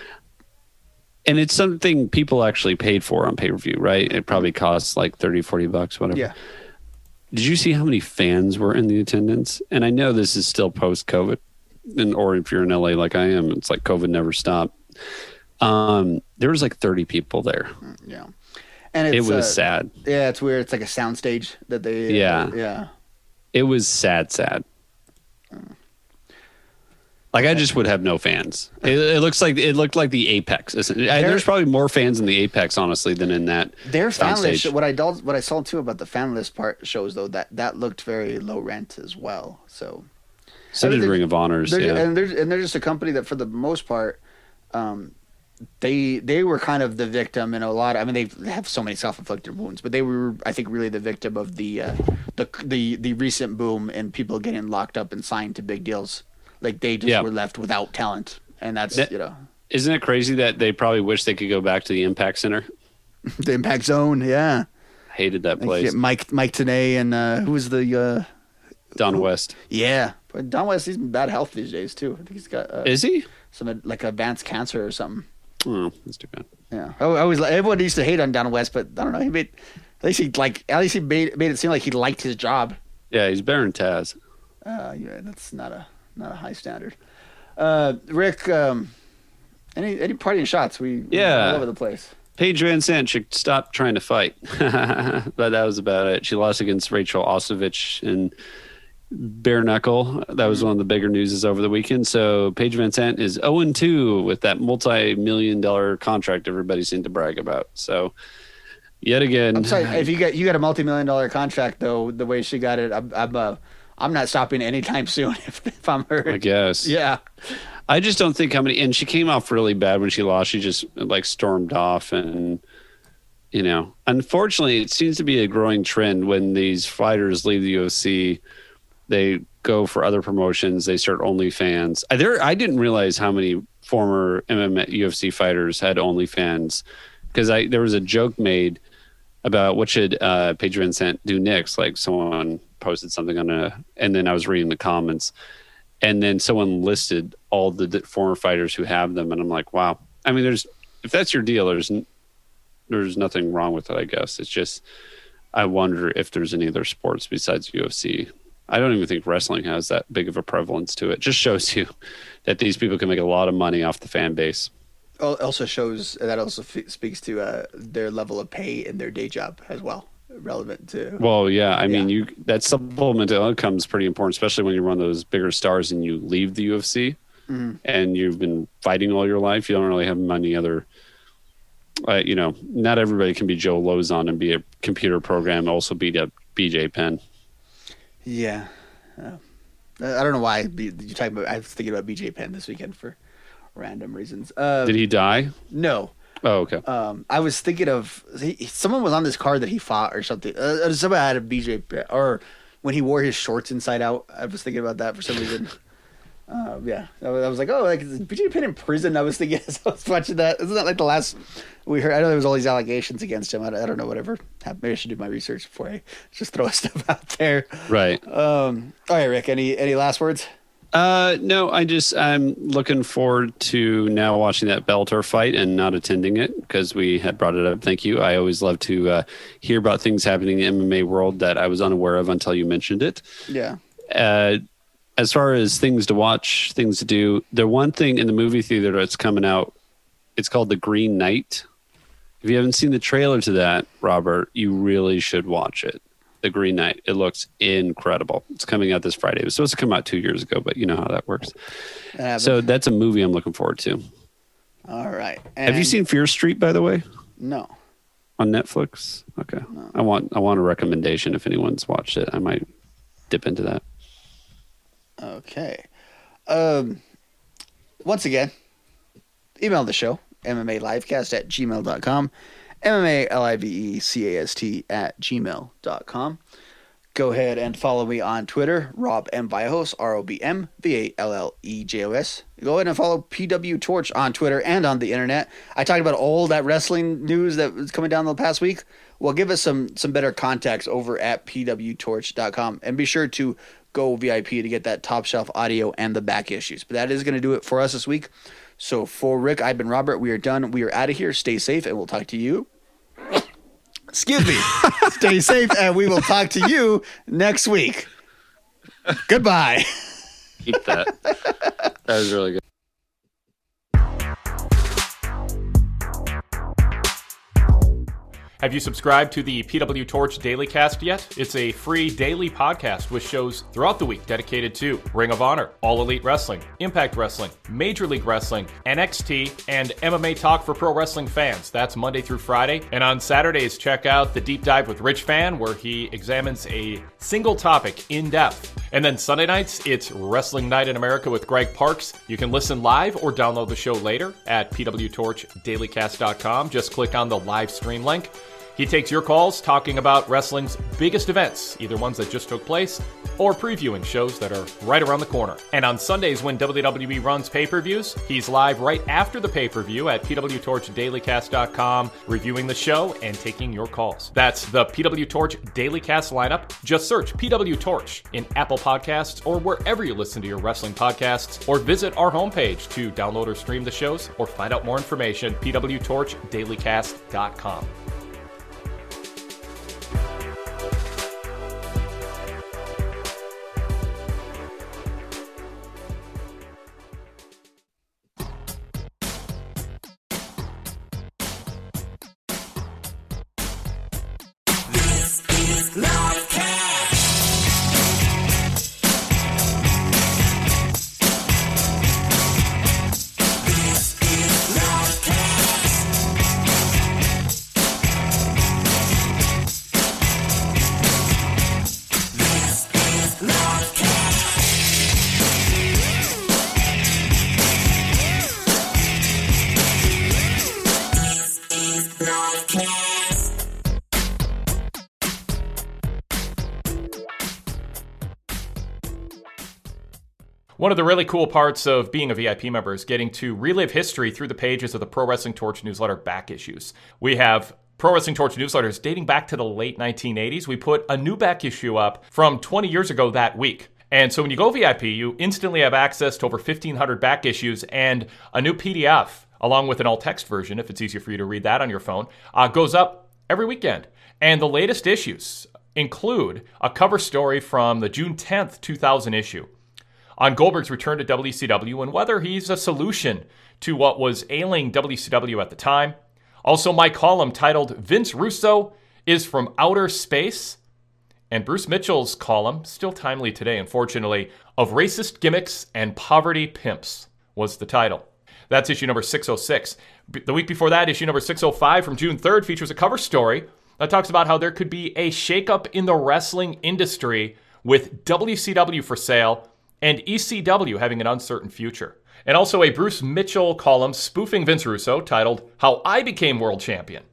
and it's something people actually paid for on pay per view, right? It probably costs like 30, 40 bucks, whatever. Yeah. Did you see how many fans were in the attendance? And I know this is still post COVID, and or if you're in LA like I am, it's like COVID never stopped. Um, there was like 30 people there. Yeah. And It was uh, sad. Yeah, it's weird. It's like a soundstage that they. Yeah. yeah. It was sad, sad. Like I just would have no fans. It, it looks like it looked like the Apex. I- There's probably more fans in the Apex, honestly, than in that. Their fan list. What I what I saw too about the fan list part shows though that that looked very low rent as well. So. So did Ring of Honors. they're- Yeah. And they're and they're just a company that for the most part, um, they they were kind of the victim in a lot. I mean, they have so many self inflicted wounds, but they were, I think, really the victim of the uh, the the the recent boom and people getting locked up and signed to big deals. Like they just Yeah. were left without talent, and that's That- you know Isn't it crazy that they probably wish they could go back to the Impact Center? the Impact Zone. Yeah, Hated that place. Mike Mike Tenay and uh, who was the uh, Don West. yeah, but Don West he's in bad health these days too. I think he's got uh, Is he? some like advanced cancer or something. Oh, that's too bad. Yeah, I, I was everyone used to hate on Don West, but I don't know. He made at least he like at least he made made it seem like he liked his job. Yeah, he's than Taz. Uh, yeah, that's not a not a high standard. Uh, Rick, um, any any parting shots? We Yeah. all over the place. Paige VanZant should stop trying to fight. but that was about it. She lost against Rachel Ostovich in bare knuckle. That was one of the bigger newses over the weekend. So Paige VanZant is 0 2 with that multi million dollar contract everybody seemed to brag about. So yet again, I'm sorry if you got you got a multi million dollar contract though. The way she got it, I'm I'm, uh, I'm not stopping anytime soon if, if I'm hurt. I guess. Yeah. I just don't think how many. And she came off really bad when she lost. She just like stormed off, and you know, unfortunately, it seems to be a growing trend when these fighters leave the UFC. They go for other promotions. They start OnlyFans. I, there, I didn't realize how many former MMA UFC fighters had OnlyFans because I there was a joke made about what should uh, VanZant do next. Like someone posted something on a, and then I was reading the comments, and then someone listed all the d- former fighters who have them, and I'm like, wow. I mean, there's if that's your deal, there's there's nothing wrong with it. I guess it's just I wonder if there's any other sports besides UFC. I don't even think wrestling has that big of a prevalence to it. Just shows you that these people can make a lot of money off the fan base. Al- Also shows that also f- speaks to uh, their level of pay in their day job as well, relevant to. Well, yeah, I mean, you that supplemental income is pretty important, especially when you're one of those bigger stars and you leave the UFC Mhm. and you've been fighting all your life. You don't really have many other. Uh, you know, not everybody can be Joe Lauzon and be a computer program, also beat up BJ Penn. Yeah. Uh, I don't know why B- you talking about. I was thinking about BJ Penn this weekend for random reasons. Uh, Did he die? No. Oh, okay. Um, I was thinking of he, someone was on this card that he fought or something. Uh, somebody had a BJ or when he wore his shorts inside out. I was thinking about that for some reason. Uh, yeah, I was, I was like, oh, like is BJ Penn in prison? I was thinking as I was watching that. Isn't that like the last we heard? I know there was all these allegations against him. I, don't- I don't know whatever. Maybe I should do my research before I just throw stuff out there. Right. Um, all right, Rick. Any any last words? Uh, no, I just I'm looking forward to now watching that Bellator fight and not attending it because we had brought it up. Thank you. I always love to uh, hear about things happening in the MMA world that I was unaware of until you mentioned it. Yeah. Uh, as far as things to watch, things to do, the one thing in the movie theater that's coming out, it's called The Green Knight. If you haven't seen the trailer to that, Robert, you really should watch it. The Green Knight. It looks incredible. It's coming out this Friday. It was supposed to come out two years ago, but you know how that works. So that's a movie I'm looking forward to. all right. Have you seen Fear Street, by the way, No. on Netflix? Okay, I want I want a recommendation. If anyone's watched it, I might dip into that. Okay. Um, once again, email the show, MMA livecast at gmail.com, MMA L I V E C A S T at gmail.com. Go ahead and follow me on Twitter, Rob M. Vallejos, R O B M V A L L E J O S. Go ahead and follow PW Torch on Twitter and on the internet. I talked about all that wrestling news that was coming down the past week. Well, give us some some better contacts over at pwtorch.com and be sure to go VIP to get that top shelf audio and the back issues. But that is going to do it for us this week. So for Rick, I've been Robert. We are done. We are out of here. Stay safe, and we'll talk to you. Excuse me. Stay safe, and we will talk to you next week. Goodbye. Keep that. that was really good. Have you subscribed to the PW Torch Daily Cast yet? It's a free daily podcast with shows throughout the week dedicated to Ring of Honor, All Elite Wrestling, Impact Wrestling, Major League Wrestling, NXT, and MMA Talk for pro wrestling fans. That's Monday through Friday. And on Saturdays, check out the Deep Dive with Rich Fann, where he examines a single topic in depth. And then Sunday nights, it's Wrestling Night in America with Greg Parks. You can listen live or download the show later at pwtorchdailycast.com. Just click on the live stream link. He takes your calls talking about wrestling's biggest events, either ones that just took place or previewing shows that are right around the corner. And on Sundays, when WWE runs pay per views, he's live right after the pay per view at pwtorchdailycast.com, reviewing the show and taking your calls. That's the PW Torch Daily Cast lineup. Just search PW Torch in Apple Podcasts or wherever you listen to your wrestling podcasts, or visit our homepage to download or stream the shows or find out more information. pwtorchdailycast.com. One of the really cool parts of being a VIP member is getting to relive history through the pages of the Pro Wrestling Torch newsletter back issues. We have Pro Wrestling Torch newsletters dating back to the late 1980s. We put a new back issue up from 20 years ago that week. And so when you go VIP, you instantly have access to over 1,500 back issues and a new PDF, along with an all text version, if it's easier for you to read that on your phone, uh, goes up every weekend. And the latest issues include a cover story from the June 10th, 2000 issue on Goldberg's return to WCW and whether he's a solution to what was ailing WCW at the time. Also, my column titled Vince Russo is from Outer Space. And Bruce Mitchell's column, still timely today, unfortunately, of Racist Gimmicks and Poverty Pimps was the title. That's issue number 606. The week before that, issue number 605 from June 3rd features a cover story that talks about how there could be a shakeup in the wrestling industry with WCW for sale and ECW having an uncertain future. And also a Bruce Mitchell column spoofing Vince Russo titled How I Became World Champion.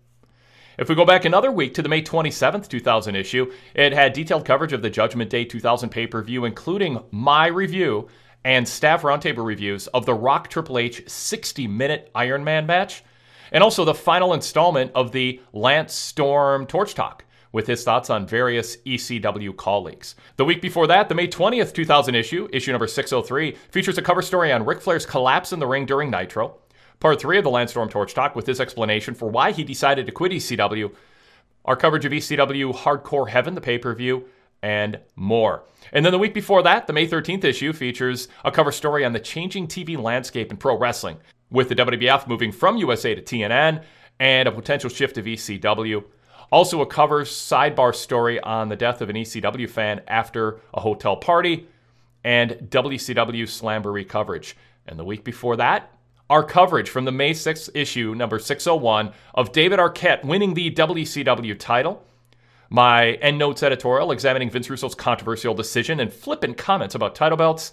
If we go back another week to the May 27th, 2000 issue, it had detailed coverage of the Judgment Day 2000 pay per view, including my review and staff roundtable reviews of the Rock Triple H 60 minute Iron Man match, and also the final installment of the Lance Storm Torch Talk with his thoughts on various ECW colleagues. The week before that, the May 20th, 2000 issue, issue number 603, features a cover story on Ric Flair's collapse in the ring during Nitro. Part 3 of the Lance Storm Torch Talk with his explanation for why he decided to quit ECW. Our coverage of ECW Hardcore Heaven, the pay per view, and more. And then the week before that, the May 13th issue features a cover story on the changing TV landscape in pro wrestling, with the WWF moving from USA to TNN and a potential shift of ECW. Also, a cover sidebar story on the death of an ECW fan after a hotel party, and WCW Slamboree coverage. And the week before that, our coverage from the May 6th issue, number 601, of David Arquette winning the WCW title. My endnotes editorial examining Vince Russo's controversial decision and flippant comments about title belts.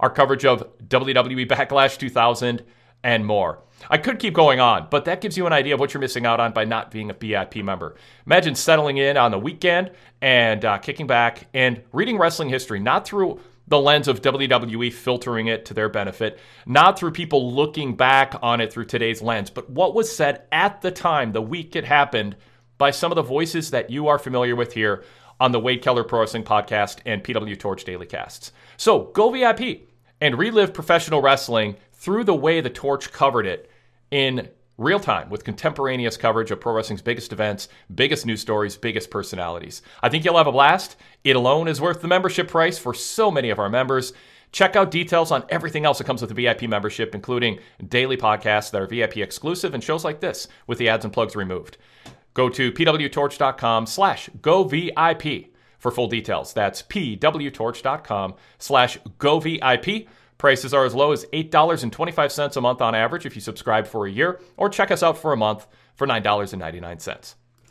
Our coverage of WWE Backlash 2000 and more. I could keep going on, but that gives you an idea of what you're missing out on by not being a VIP member. Imagine settling in on the weekend and uh, kicking back and reading wrestling history, not through the lens of WWE filtering it to their benefit, not through people looking back on it through today's lens, but what was said at the time, the week it happened, by some of the voices that you are familiar with here on the Wade Keller Pro Wrestling Podcast and PW Torch Daily Casts. So go VIP and relive professional wrestling through the way the Torch covered it in real time with contemporaneous coverage of pro wrestling's biggest events, biggest news stories, biggest personalities. I think you'll have a blast. It alone is worth the membership price for so many of our members. Check out details on everything else that comes with the VIP membership, including daily podcasts that are VIP exclusive and shows like this with the ads and plugs removed. Go to pwtorch.com slash go VIP for full details. That's pwtorch.com slash go VIP. Prices are as low as $8.25 a month on average if you subscribe for a year, or check us out for a month for $9.99.